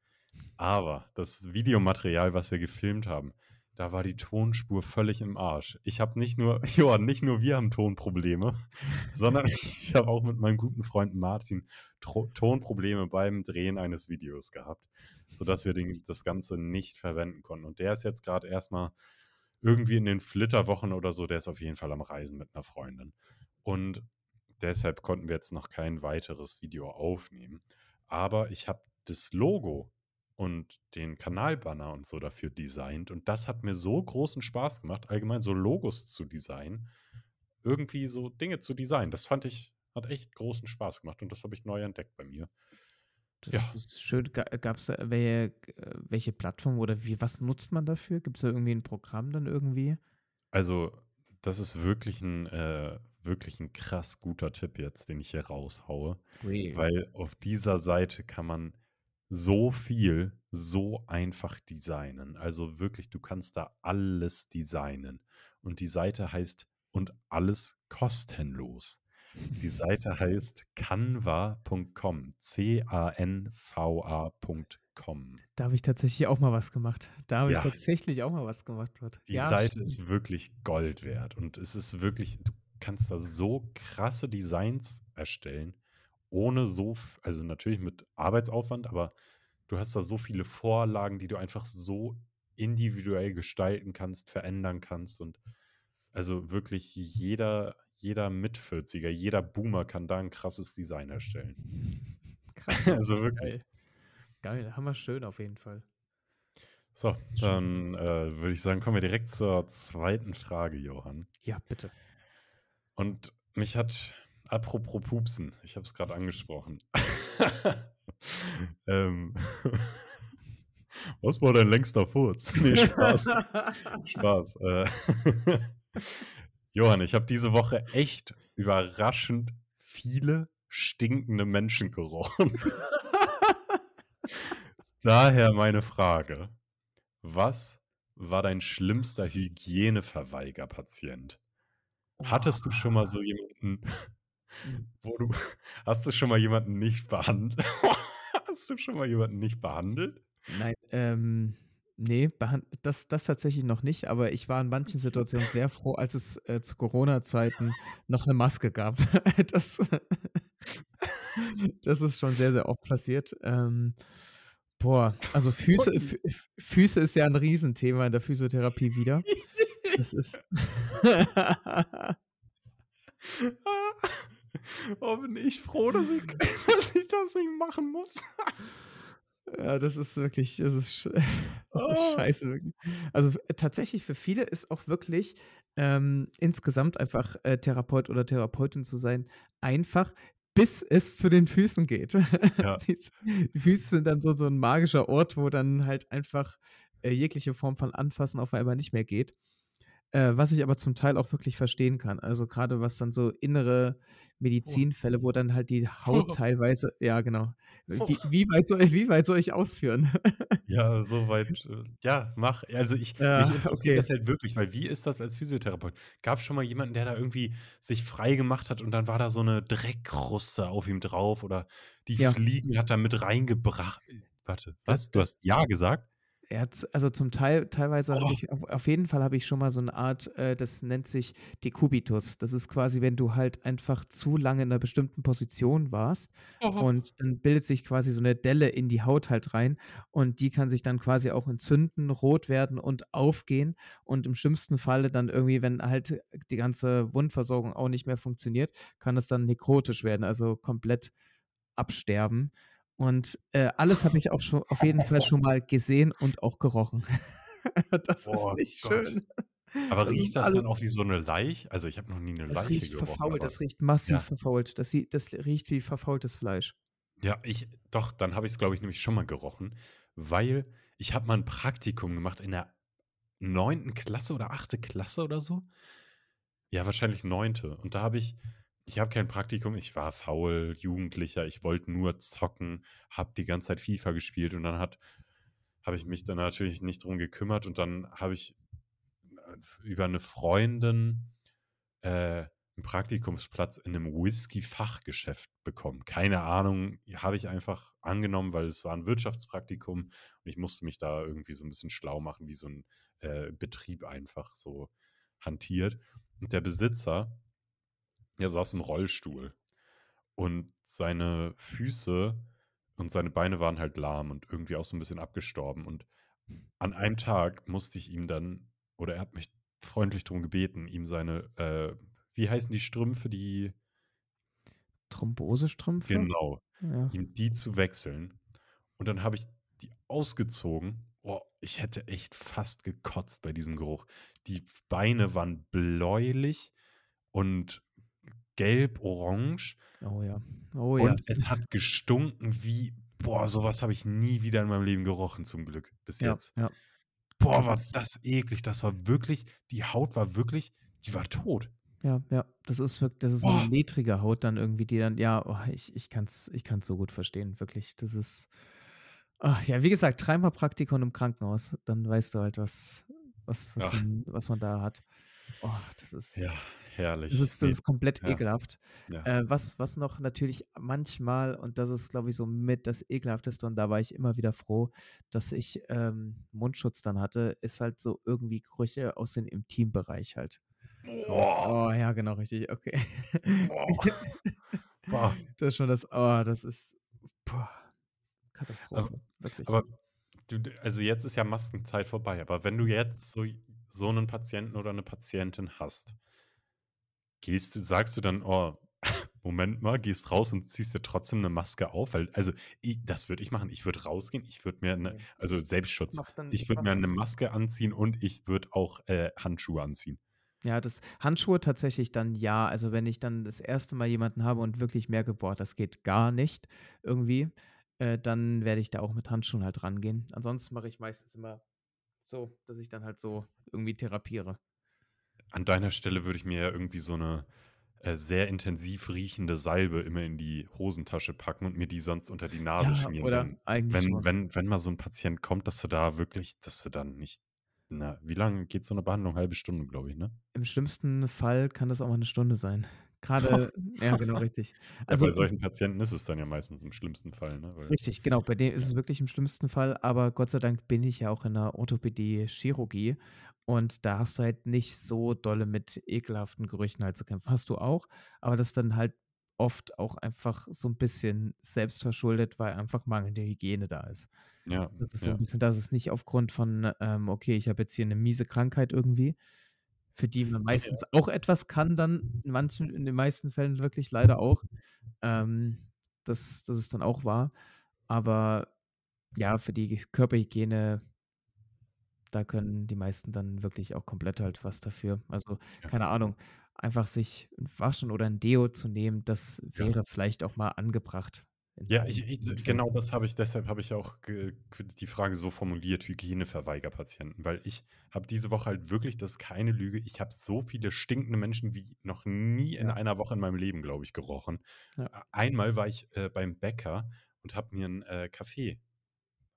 Aber das Videomaterial, was wir gefilmt haben, da war die Tonspur völlig im Arsch. Ich habe nicht nur Johann, nicht nur wir haben Tonprobleme, sondern ich habe auch mit meinem guten Freund Martin Tro Tonprobleme beim Drehen eines Videos gehabt, sodass wir den das Ganze nicht verwenden konnten. Und der ist jetzt grad erst mal irgendwie in den Flitterwochen oder so der ist auf jeden Fall am Reisen mit 'ner Freundin. Und deshalb konnten wir jetzt noch kein weiteres Video aufnehmen. Aber ich habe das Logo und den Kanalbanner und so dafür designt. Und das hat mir so großen Spaß gemacht, allgemein so Logos zu designen, irgendwie so Dinge zu designen. Das fand ich, hat echt großen Spaß gemacht und das habe ich neu entdeckt bei mir. Das ja. ist schön. Gab es welche, welche Plattform oder wie, was nutzt man dafür? Gibt es da irgendwie ein Programm dann irgendwie? Also, das ist wirklich ein, äh, wirklich ein krass guter Tipp jetzt, den ich hier raushaue. Ui. Weil auf dieser Seite kann man so viel, so einfach designen. Also wirklich, du kannst da alles designen. Und die Seite heißt und alles kostenlos. Die Seite heißt canva.com. C-A-N-V-A.com. Da habe ich tatsächlich auch mal was gemacht. Da habe ja. ich tatsächlich auch mal was gemacht. Die ja, Seite stimmt. ist wirklich Gold wert. Und es ist wirklich, du kannst da so krasse Designs erstellen, ohne so, also natürlich mit Arbeitsaufwand, aber du hast da so viele Vorlagen, die du einfach so individuell gestalten kannst, verändern kannst und also wirklich jeder, jeder Mit-40er, jeder Boomer kann da ein krasses Design erstellen. Krass. also wirklich. Geil. Geil, hammer schön auf jeden Fall. So, dann äh, würde ich sagen, kommen wir direkt zur zweiten Frage, Johann. Ja, bitte. Und mich hat, apropos Pupsen, ich habe es gerade angesprochen. ähm, was war dein längster Furz? Nee, Spaß. Spaß. Äh, Johann, ich habe diese Woche echt überraschend viele stinkende Menschen gerochen. Daher meine Frage. Was war dein schlimmster Hygieneverweiger-Patient? Hattest du schon mal so jemanden, wo du, hast du schon mal jemanden nicht behandelt? hast du schon mal jemanden nicht behandelt? Nein, ähm, nee, das, das tatsächlich noch nicht, aber ich war in manchen Situationen sehr froh, als es äh, zu Corona-Zeiten noch eine Maske gab. das, das ist schon sehr, sehr oft passiert. Ähm, boah, also Füße, Füße ist ja ein Riesenthema in der Physiotherapie wieder. Das ist. oh, bin ich froh, dass ich, dass ich das nicht machen muss. Ja, das ist wirklich, das ist, das ist oh. scheiße, wirklich. Also tatsächlich für viele ist auch wirklich ähm, insgesamt einfach äh, Therapeut oder Therapeutin zu sein, einfach, bis es zu den Füßen geht. Ja. die, die, Füße sind dann so, so ein magischer Ort, wo dann halt einfach äh, jegliche Form von Anfassen auf einmal nicht mehr geht. Äh, was ich aber zum Teil auch wirklich verstehen kann. Also gerade was dann so innere oh. Medizinfälle, wo dann halt die Haut teilweise, ja genau. Wie, wie, weit, soll, wie weit soll ich ausführen? ja, so weit, äh, ja, mach. Also ich, ja, mich interessiert okay. das halt wirklich, weil wie ist das als Physiotherapeut? Gab es schon mal jemanden, der da irgendwie sich frei gemacht hat und dann war da so eine Dreckkruste auf ihm drauf oder die ja. Fliegen hat da mit reingebracht. Warte, was? Du hast Ja gesagt? Er hat, also zum Teil, teilweise habe oh. ich, auf, auf, jeden Fall habe ich schon mal so eine Art, äh, das nennt sich Dekubitus. Das ist quasi, wenn du halt einfach zu lange in einer bestimmten Position warst oh. und dann bildet sich quasi so eine Delle in die Haut halt rein und die kann sich dann quasi auch entzünden, rot werden und aufgehen und im schlimmsten Falle dann irgendwie, wenn halt die ganze Wundversorgung auch nicht mehr funktioniert, kann es dann nekrotisch werden, also komplett absterben. Und äh, alles habe ich auch schon auf jeden Fall schon mal gesehen und auch gerochen. das oh, ist nicht Gott. schön. Aber das riecht das dann auch wie so eine Leiche? Also ich habe noch nie eine das Leiche riecht gerochen. Verfault, das riecht massiv ja. verfault. Das, das riecht wie verfaultes Fleisch. Ja, ich, doch, dann habe ich es, glaube ich, nämlich schon mal gerochen, weil ich habe mal ein Praktikum gemacht in der neunten Klasse oder achte Klasse oder so. Ja, wahrscheinlich neunte. Und da habe ich ich habe kein Praktikum, ich war faul, Jugendlicher, ich wollte nur zocken, habe die ganze Zeit FIFA gespielt und dann habe ich mich dann natürlich nicht drum gekümmert und dann habe ich äh, über eine Freundin äh, einen Praktikumsplatz in einem Whisky-Fachgeschäft bekommen. Keine Ahnung, habe ich einfach angenommen, weil es war ein Wirtschaftspraktikum und ich musste mich da irgendwie so ein bisschen schlau machen, wie so ein äh, Betrieb einfach so hantiert. Und der Besitzer, er saß im Rollstuhl und seine Füße und seine Beine waren halt lahm und irgendwie auch so ein bisschen abgestorben. Und an einem Tag musste ich ihm dann, oder er hat mich freundlich darum gebeten, ihm seine, äh, wie heißen die Strümpfe, die Thrombosestrümpfe? Genau. Ja. Ihm die zu wechseln. Und dann habe ich die ausgezogen. Oh, ich hätte echt fast gekotzt bei diesem Geruch. Die Beine waren bläulich und gelb-orange. Oh ja. Oh ja. Und es hat gestunken wie, boah, sowas habe ich nie wieder in meinem Leben gerochen, zum Glück, bis Ja, jetzt. ja. Boah, war ist das eklig. Das war wirklich, die Haut war wirklich, die war tot. Ja, ja, das ist wirk das ist Boah. ledrige Haut dann irgendwie, die dann ja, oh, ich ich kann's ich kann's so gut verstehen, wirklich. Das ist ah, ja, wie gesagt, dreimal Praktikum im Krankenhaus, dann weißt du halt, was was was Ach. man was man da hat. Oh, das Ja, ist das herrlich. ist das ist komplett ja, ekelhaft. ja. Äh, was was noch natürlich manchmal und das ist, glaube ich, so mit das Ekelhafteste und da war ich immer wieder froh, dass ich, ähm, Mundschutz dann hatte, ist halt so irgendwie Gerüche aus dem Intimbereich halt. Boah. Oh, ja, genau, richtig, okay. Boah. Das ist schon das oh, das ist boah, Aber Katastrophe, wirklich. aber du d also, jetzt ist ja Maskenzeit vorbei, aber wenn du jetzt so so 'nen Patienten oder 'ne Patientin hast gehst du sagst du dann: „Oh, Moment mal“, gehst raus und ziehst dir trotzdem 'ne Maske auf? Weil also, i das würde ich machen. Ich würde rausgehen, ich würde mir 'ne Ne. also, Ich Selbstschutz. dann Ich ich würde mir dann 'ne Maske anziehen und ich würde auch, äh, Handschuhe anziehen. Ja, das Handschuhe tatsächlich dann ja. Also, wenn ich dann das 1. Mal jemanden habe und wirklich merke: „Boah, das geht gar nicht irgendwie“, äh, dann werde ich da auch mit Handschuhen halt rangehen. Ansonsten mache ich meistens immer so, dass ich dann halt so irgendwie therapiere. An deiner Stelle würde ich mir ja irgendwie so 'ne, äh, sehr intensiv riechende Salbe immer in die Hosentasche packen und mir die sonst unter die Nase Ja, schmieren, oder? denn Eigentlich wenn schon. wenn wenn mal so 'n Patient kommt, dass du da wirklich dass du dann nicht na, wie lange geht so 'ne Behandlung? 1/2 Stunde, glaube ich, ne? Im schlimmsten Fall kann das auch mal 'ne Stunde sein. Grade ja, genau, richtig. Ja, bei Also solchen Patienten ist es dann ja meistens im schlimmsten Fall, ne, weil Richtig, genau, bei denen ist es wirklich im schlimmsten Fall, aber Gott sei Dank bin ich ja auch in der Orthopädie Chirurgie und da hast du halt nicht so dolle mit ekelhaften Gerüchen halt zu kämpfen. Hast du auch, aber das dann halt oft auch einfach so 'n bisschen selbstverschuldet, weil einfach mangelnde Hygiene da ist. Ja, Das ist so ja. bisschen das ist nicht aufgrund von, ähm: „Okay, ich habe jetzt hier 'ne miese Krankheit irgendwie“, für die man meistens ja. auch etwas kann dann in manchen in den meisten Fällen wirklich leider auch. Ähm, das das ist dann auch wahr. Aber ja, für die Körperhygiene da können die meisten dann wirklich auch komplett halt was dafür. Also, Ja. keine Ahnung, einfach sich 'n Waschen oder 'n Deo zu nehmen, das Ja. wäre vielleicht auch mal angebracht Ja, ich ich genau das habe ich deshalb habe ich auch die Frage so formuliert, Hygieneverweigerpatienten, weil ich habe diese Woche halt wirklich das ist keine Lüge, ich habe so viele stinkende Menschen wie noch nie in Ja. einer Woche in meinem Leben, glaube ich, gerochen. Ja. Einmal war ich, äh, beim Bäcker und habe mir 'n, äh, Kaffee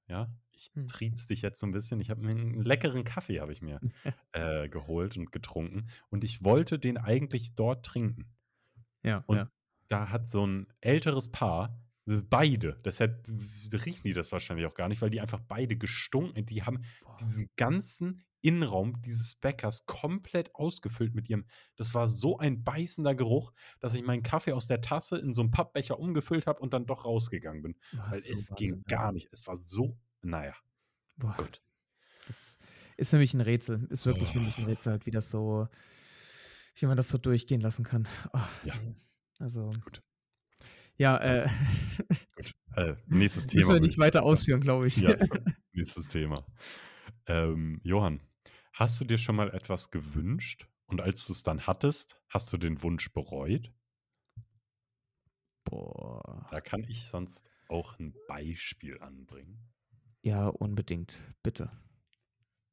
ja, ich Mhm. trieze dich jetzt so 'n bisschen. Ich habe mir 'n leckeren Kaffee habe ich mir, äh, geholt und getrunken und ich wollte den eigentlich dort trinken. Ja, Und ja. da hat so 'n älteres Paar beide, deshalb riechen die das wahrscheinlich auch gar nicht, weil die einfach beide gestunken die haben Boah. diesen ganzen Innenraum dieses Bäckers komplett ausgefüllt mit ihrem das war so ein beißender Geruch, dass ich meinen Kaffee aus der Tasse in so 'n Pappbecher umgefüllt habe und dann doch rausgegangen bin, Boah, weil so es ging Wahnsinn, ja. gar nicht. Es war so na ja, Boah, gut. das ist für mich 'n Rätsel. Ist wirklich für mich 'n Rätsel halt, wie das so wie man das so durchgehen lassen kann. Oh, Ja. Also Gut. Ja, äh Das gut. Äh, nächstes müssen Thema, wir würde nicht ich weiter ausführen, glaube ich. Ja, nächstes Thema. Ähm, Johann, hast du dir schon mal etwas gewünscht und als du's dann hattest, hast du den Wunsch bereut? Boah. Da kann ich sonst auch 'n Beispiel anbringen. Ja, unbedingt, bitte.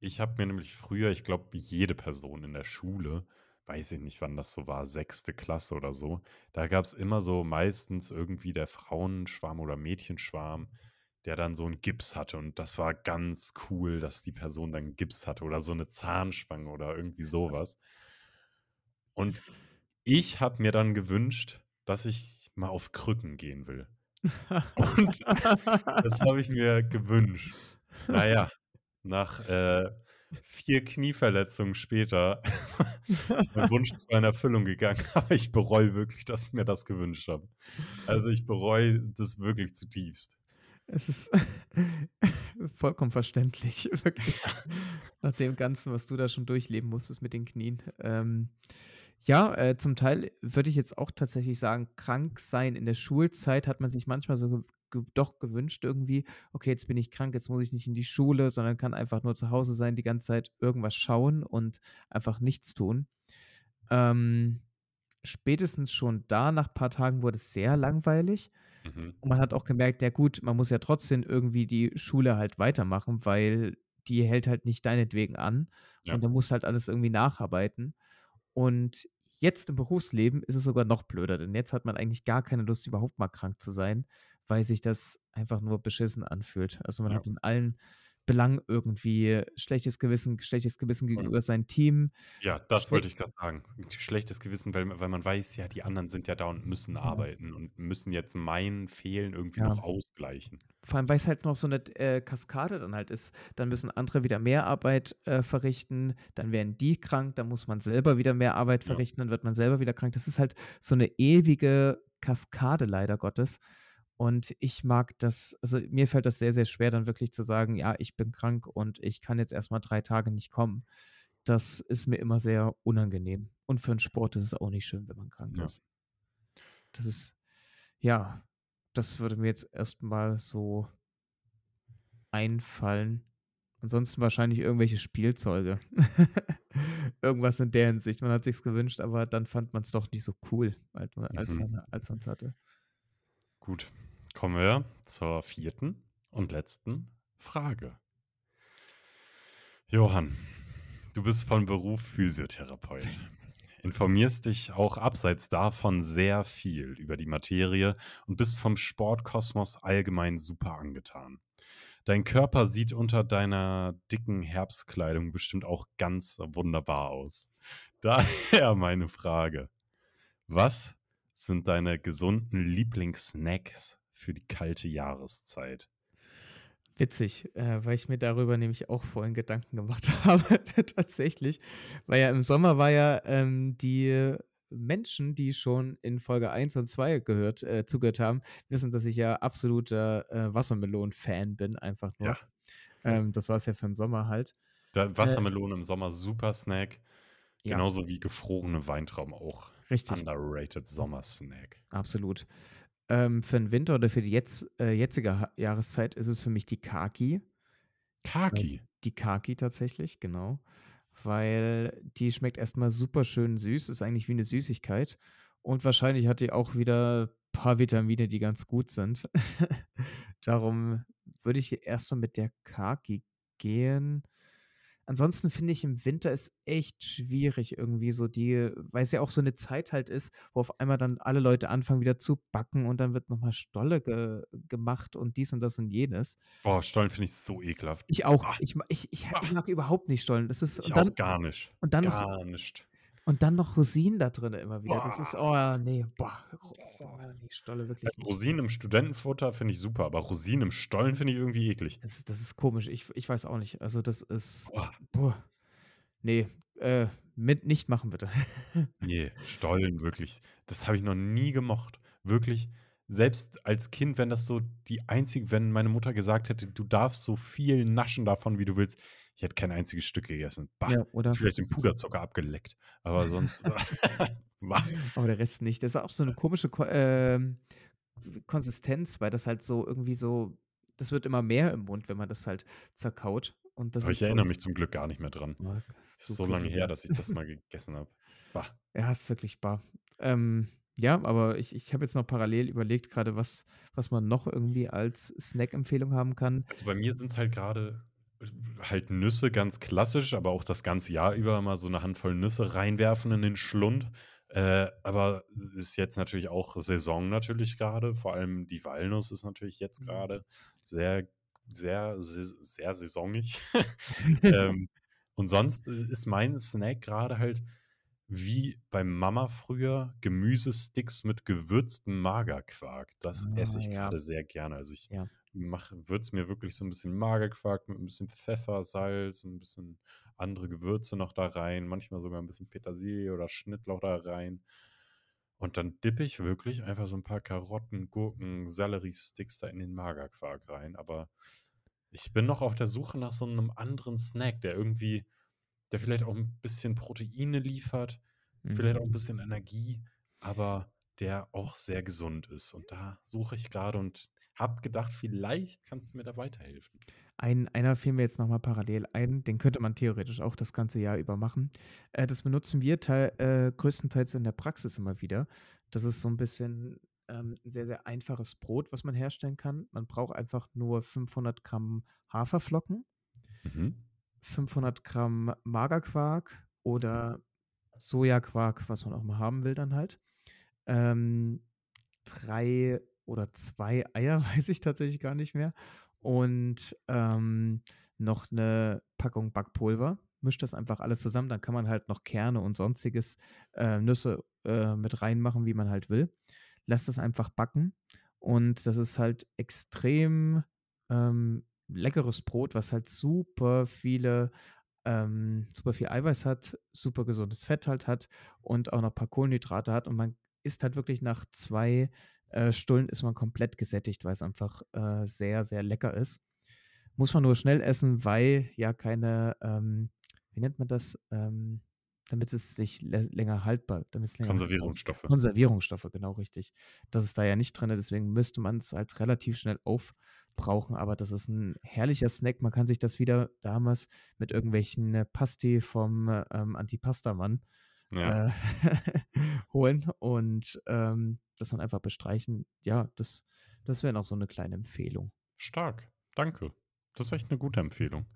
Ich habe mir nämlich früher ich glaube, jede Person in der Schule, weiß ich nicht, wann das so war, 6. Klasse oder so, da gab's immer so meistens irgendwie der Frauenschwarm oder Mädchenschwarm, der dann so 'n Gips hatte und das war ganz cool, dass die Person dann Gips hatte oder so 'ne Zahnspange oder irgendwie so was. Und ich habe mir dann gewünscht, dass ich mal auf Krücken gehen will. Und das habe ich mir gewünscht. Na ja, nach, äh, 4 Knieverletzungen später ist mein Wunsch zwar in Erfüllung gegangen, aber ich bereue wirklich, dass ich mir das gewünscht habe. Also, ich bereue das wirklich zutiefst. Es ist vollkommen verständlich, wirklich. Nach dem Ganzen, was du da schon durchleben musstest mit den Knien. Ähm, Ja, äh, zum Teil würde ich jetzt auch tatsächlich sagen, krank sein in der Schulzeit hat man sich manchmal so ge doch gewünscht irgendwie: „Okay, jetzt bin ich krank, jetzt muss ich nicht in die Schule, sondern kann einfach nur zu Hause sein, die ganze Zeit irgendwas schauen und einfach nichts tun.“ Ähm, spätestens schon da, nach paar Tagen wurde es sehr langweilig Mhm. und man hat auch gemerkt, ja gut, man muss ja trotzdem irgendwie die Schule halt weitermachen, weil die hält halt nicht deinetwegen an Ja. und du musst halt alles irgendwie nacharbeiten. Und jetzt im Berufsleben ist es sogar noch blöder, denn jetzt hat man eigentlich gar keine Lust, überhaupt mal krank zu sein, weil sich das einfach nur beschissen anfühlt. Also, man Ja. hat in allen Belangen irgendwie schlechtes Gewissen schlechtes Gewissen Und gegenüber seinem Team. Ja, das wollte ich grad sagen. Schlechtes Gewissen, weil weil man weiß, ja, die anderen sind ja da und müssen Ja. arbeiten und müssen jetzt mein Fehlen irgendwie Ja. noch ausgleichen. Vor allem, weil's halt noch so 'ne d äh, Kaskade dann halt ist. Dann müssen andere wieder mehr Arbeit, äh, verrichten, dann werden die krank, dann muss man selber wieder mehr Arbeit verrichten, dann wird man selber wieder krank. Das ist halt so 'ne ewige Kaskade leider Gottes. Und ich mag das also, mir fällt das sehr, sehr schwer, dann wirklich zu sagen: „Ja, ich bin krank und ich kann jetzt erst mal 3 Tage nicht kommen.“ Das ist mir immer sehr unangenehm. Und für 'n Sport ist es auch nicht schön, wenn man krank Ja. ist. Das ist ja, das würde mir jetzt erst mal so einfallen. Ansonsten wahrscheinlich irgendwelche Spielzeuge. Irgendwas in der Hinsicht. Man hat sich's gewünscht, aber dann fand man's doch nicht so cool, als Mhm. man als man's hatte. Gut, kommen wir zur 4. und letzten Frage. Johann, du bist von Beruf Physiotherapeut, informierst dich auch abseits davon sehr viel über die Materie und bist vom Sportkosmos allgemein super angetan. Dein Körper sieht unter deiner dicken Herbstkleidung bestimmt auch ganz wunderbar aus. Daher meine Frage: Was sind deine gesunden Lieblingssnacks für die kalte Jahreszeit? Witzig, äh, weil ich mir darüber nämlich auch vorhin Gedanken gemacht habe tatsächlich. Weil ja im Sommer war ja, ähm die Menschen, die schon in Folge 1 und 2 gehört äh, zugehört haben, wissen, dass ich ja absoluter, äh, Wassermelonen-Fan bin, einfach Ja. nur. Ähm, das war's ja für 'n Sommer halt. Da Äh Wassermelone im Sommer, super Snack, Ja. genauso wie gefrorene Weintrauben auch Richtig. underrated Sommersnack. Absolut. Ähm, für 'n Winter oder für die jetzt äh, jetzige ha Jahreszeit ist es für mich die Khaki. Äh, Khaki? die Khaki tatsächlich, genau. Weil die schmeckt erst mal super schön süß, ist eigentlich wie 'ne Süßigkeit und wahrscheinlich hat die auch wieder paar Vitamine, die ganz gut sind. Darum würde ich erst mal mit der Khaki gehen. Ansonsten finde ich, im Winter ist echt schwierig irgendwie so die weil's ja auch so 'ne Zeit halt ist, wo auf einmal dann alle Leute anfangen, wieder zu backen und dann wird noch mal Stolle ge gemacht und dies und das und jenes. Boah, Stollen finde ich so ekelhaft. Ich auch. Bah. Ich ich ich Bah. ich mag überhaupt nicht Stollen. Das ist Ich und dann auch gar nicht. und dann noch Gar nicht. Und dann noch Rosinen da drinnen immer wieder. Das ist Boah. oh, ne, boah, oh, ne, Stolle wirklich Also. Rosinen im Studentenfutter finde ich super, aber Rosinen im Stollen finde ich irgendwie eklig. Das das ist komisch. Ich ich weiß auch nicht. Also, das ist Boah. boah. Ne, äh, mit nicht machen bitte. Ne, Stollen wirklich. Das habe ich noch nie gemocht. Wirklich, selbst als Kind, wenn das so die einzige wenn meine Mutter gesagt hätte: „Du darfst so viel naschen davon, wie du willst“, ich hätte kein einziges Stück gegessen. Bah, Ja, oder? vielleicht den Das Puderzucker abgeleckt, aber sonst. Aber der Rest nicht. Das ist auch so 'ne komische Ko ähm, Konsistenz, weil das halt so irgendwie so das wird immer mehr im Mund, wenn man das halt zerkaut und das Aber ich so erinnere mich zum Glück gar nicht mehr dran. Arg Ist so lange her, dass ich das mal gegessen habe. Bah. Ja, ist wirklich bah. Ähm, ja, aber ich ich habe jetzt noch parallel überlegt grade, was was man noch irgendwie als Snackempfehlung haben kann. Also, bei mir sind's halt grade halt Nüsse, ganz klassisch, aber auch das ganze Jahr über mal so 'ne Handvoll Nüsse reinwerfen in den Schlund. Äh, aber ist jetzt natürlich auch Saison natürlich grade, vor allem die Walnuss ist natürlich jetzt Mhm. grade sehr sehr sais sehr saisonig. Ähm, und sonst ist mein Snack grade halt wie bei Mama früher Gemüsesticks mit gewürztem Magerquark. Das esse Ah, ich ja. grade sehr gerne. Also, ich Ja. mache würze mir wirklich so 'n bisschen Magerquark mit 'n bisschen Pfeffer, Salz, 'n bisschen andere Gewürze noch da rein, manchmal sogar 'n bisschen Petersilie oder Schnittlauch da rein. Und dann dippe ich wirklich einfach so 'n paar Karotten, Gurken, Selleriesticks da in den Magerquark rein. Aber ich bin noch auf der Suche nach so 'nem anderen Snack, der irgendwie der vielleicht auch 'n bisschen Proteine liefert, vielleicht Mhm. auch 'n bisschen Energie, aber der auch sehr gesund ist. Und da suche ich grade und habe gedacht, vielleicht kannst du mir da weiterhelfen. Ein einer fiel mir jetzt noch mal parallel ein, den könnte man theoretisch auch das ganze Jahr über machen. Äh, das benutzen wir tei äh, größtenteils in der Praxis immer wieder. Das ist so 'n bisschen, ähm, sehr, sehr einfaches Brot, was man herstellen kann. Man braucht einfach nur 500 Gramm Haferflocken Mhm. 500 Gramm Magerquark oder Sojaquark, was man auch mal haben will dann halt. Ähm, 3 oder 2 Eier, weiß ich tatsächlich gar nicht mehr. Und, ähm, noch 'ne Packung Backpulver. Mischt das einfach alles zusammen, dann kann man halt noch Kerne und Sonstiges, äh, Nüsse, äh, mit reinmachen, wie man halt will. Lässt das einfach backen und das ist halt extrem, ähm, leckeres Brot, was halt super viele ähm, super viel Eiweiß hat, super gesundes Fett halt hat und auch noch paar Kohlenhydrate hat. Und man isst halt wirklich nach 2, äh, Stullen ist man komplett gesättigt, weil's einfach, äh, sehr, sehr lecker ist. Muss man nur schnell essen, weil ja keine, ähm, wie nennt man das? Ähm, damit es sich lä länger haltbar damit es länger haltbar ist. Konservierungsstoffe. Konservierungsstoffe, genau richtig. Das ist da ja nicht drin, deswegen müsste man's halt relativ schnell aufbrauchen, aber das ist 'n herrlicher Snack. Man kann sich das wieder damals mit irgendwelchen, äh, Pasti vom, ähm, Antipastamann, Ja. äh, holen und, ähm, das dann einfach bestreichen. Ja, das das wäre noch so 'ne kleine Empfehlung. Stark, danke. Das ist echt 'ne gute Empfehlung.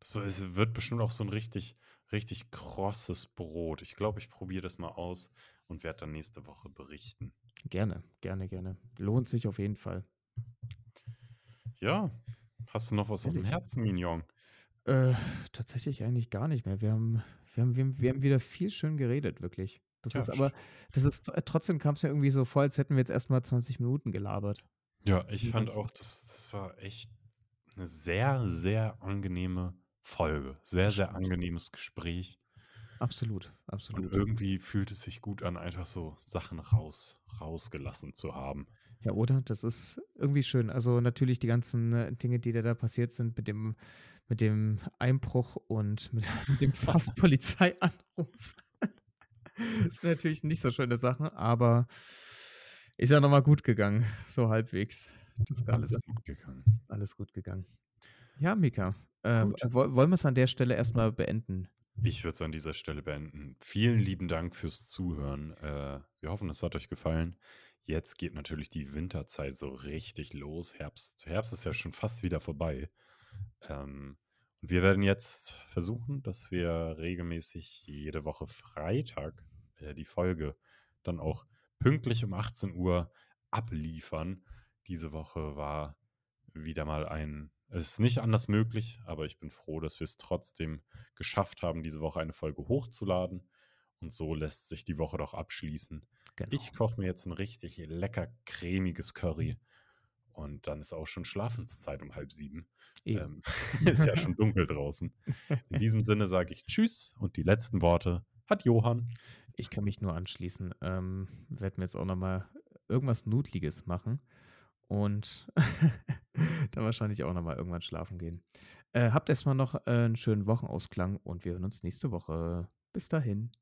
Das es wird bestimmt auch so 'n richtig richtig krosses Brot. Ich glaube, ich probiere das mal aus und werde dann nächste Woche berichten. Gerne, gerne, gerne. Lohnt sich auf jeden Fall. Ja, hast du noch was aufm Ehrlich? Herzen, Mignon? Äh, tatsächlich eigentlich gar nicht mehr. Wir haben wir haben wir haben wir haben wieder viel schön geredet, wirklich. Das Ja, ist aber das ist t trotzdem kam's mir irgendwie so vor, als hätten wir jetzt erst mal 20 Minuten gelabert. Ja, ich fand auch, das das war echt 'ne sehr, sehr angenehme Folge. Sehr, sehr angenehmes Gespräch. Absolut, Und absolut. irgendwie fühlt es sich gut an, einfach so Sachen raus rausgelassen zu haben. Ja, oder? Das ist irgendwie schön. Also, natürlich die ganzen, äh, Dinge, die da passiert sind mit dem mit dem Einbruch und mit mit dem fast Polizeianruf. Das sind natürlich nicht so schöne Sachen, aber ist ja noch mal gut gegangen, so halbwegs das Alles Ganze. gut gegangen. Alles gut gegangen. Ja, Mika, äh, wollen wir's an der Stelle erst mal beenden? Ich würde es an dieser Stelle beenden. Vielen lieben Dank fürs Zuhören. Äh, wir hoffen, es hat euch gefallen. Jetzt geht natürlich die Winterzeit so richtig los. Herbst Herbst ist ja schon fast wieder vorbei. Ähm, wir werden jetzt versuchen, dass wir regelmäßig jede Woche Freitag, äh, die Folge dann auch pünktlich um 18:00 abliefern. Diese Woche war wieder mal ein es ist nicht anders möglich, aber ich bin froh, dass wir's trotzdem geschafft haben, diese Woche eine Folge hochzuladen. Und so lässt sich die Woche doch abschließen. Genau. Ich koche mir jetzt 'n richtig lecker cremiges Curry und dann ist auch schon Schlafenszeit um 6:30. Eben. Ähm, ist ja schon dunkel draußen. In diesem Sinne sage ich tschüss und die letzten Worte hat Johann. Ich kann mich nur anschließen. Ähm, werde mir jetzt auch noch mal irgendwas Nudliges machen und dann wahrscheinlich auch noch mal irgendwann schlafen gehen. Äh, habt erst mal noch, äh, 'n schönen Wochenausklang und wir hören uns nächste Woche. Bis dahin.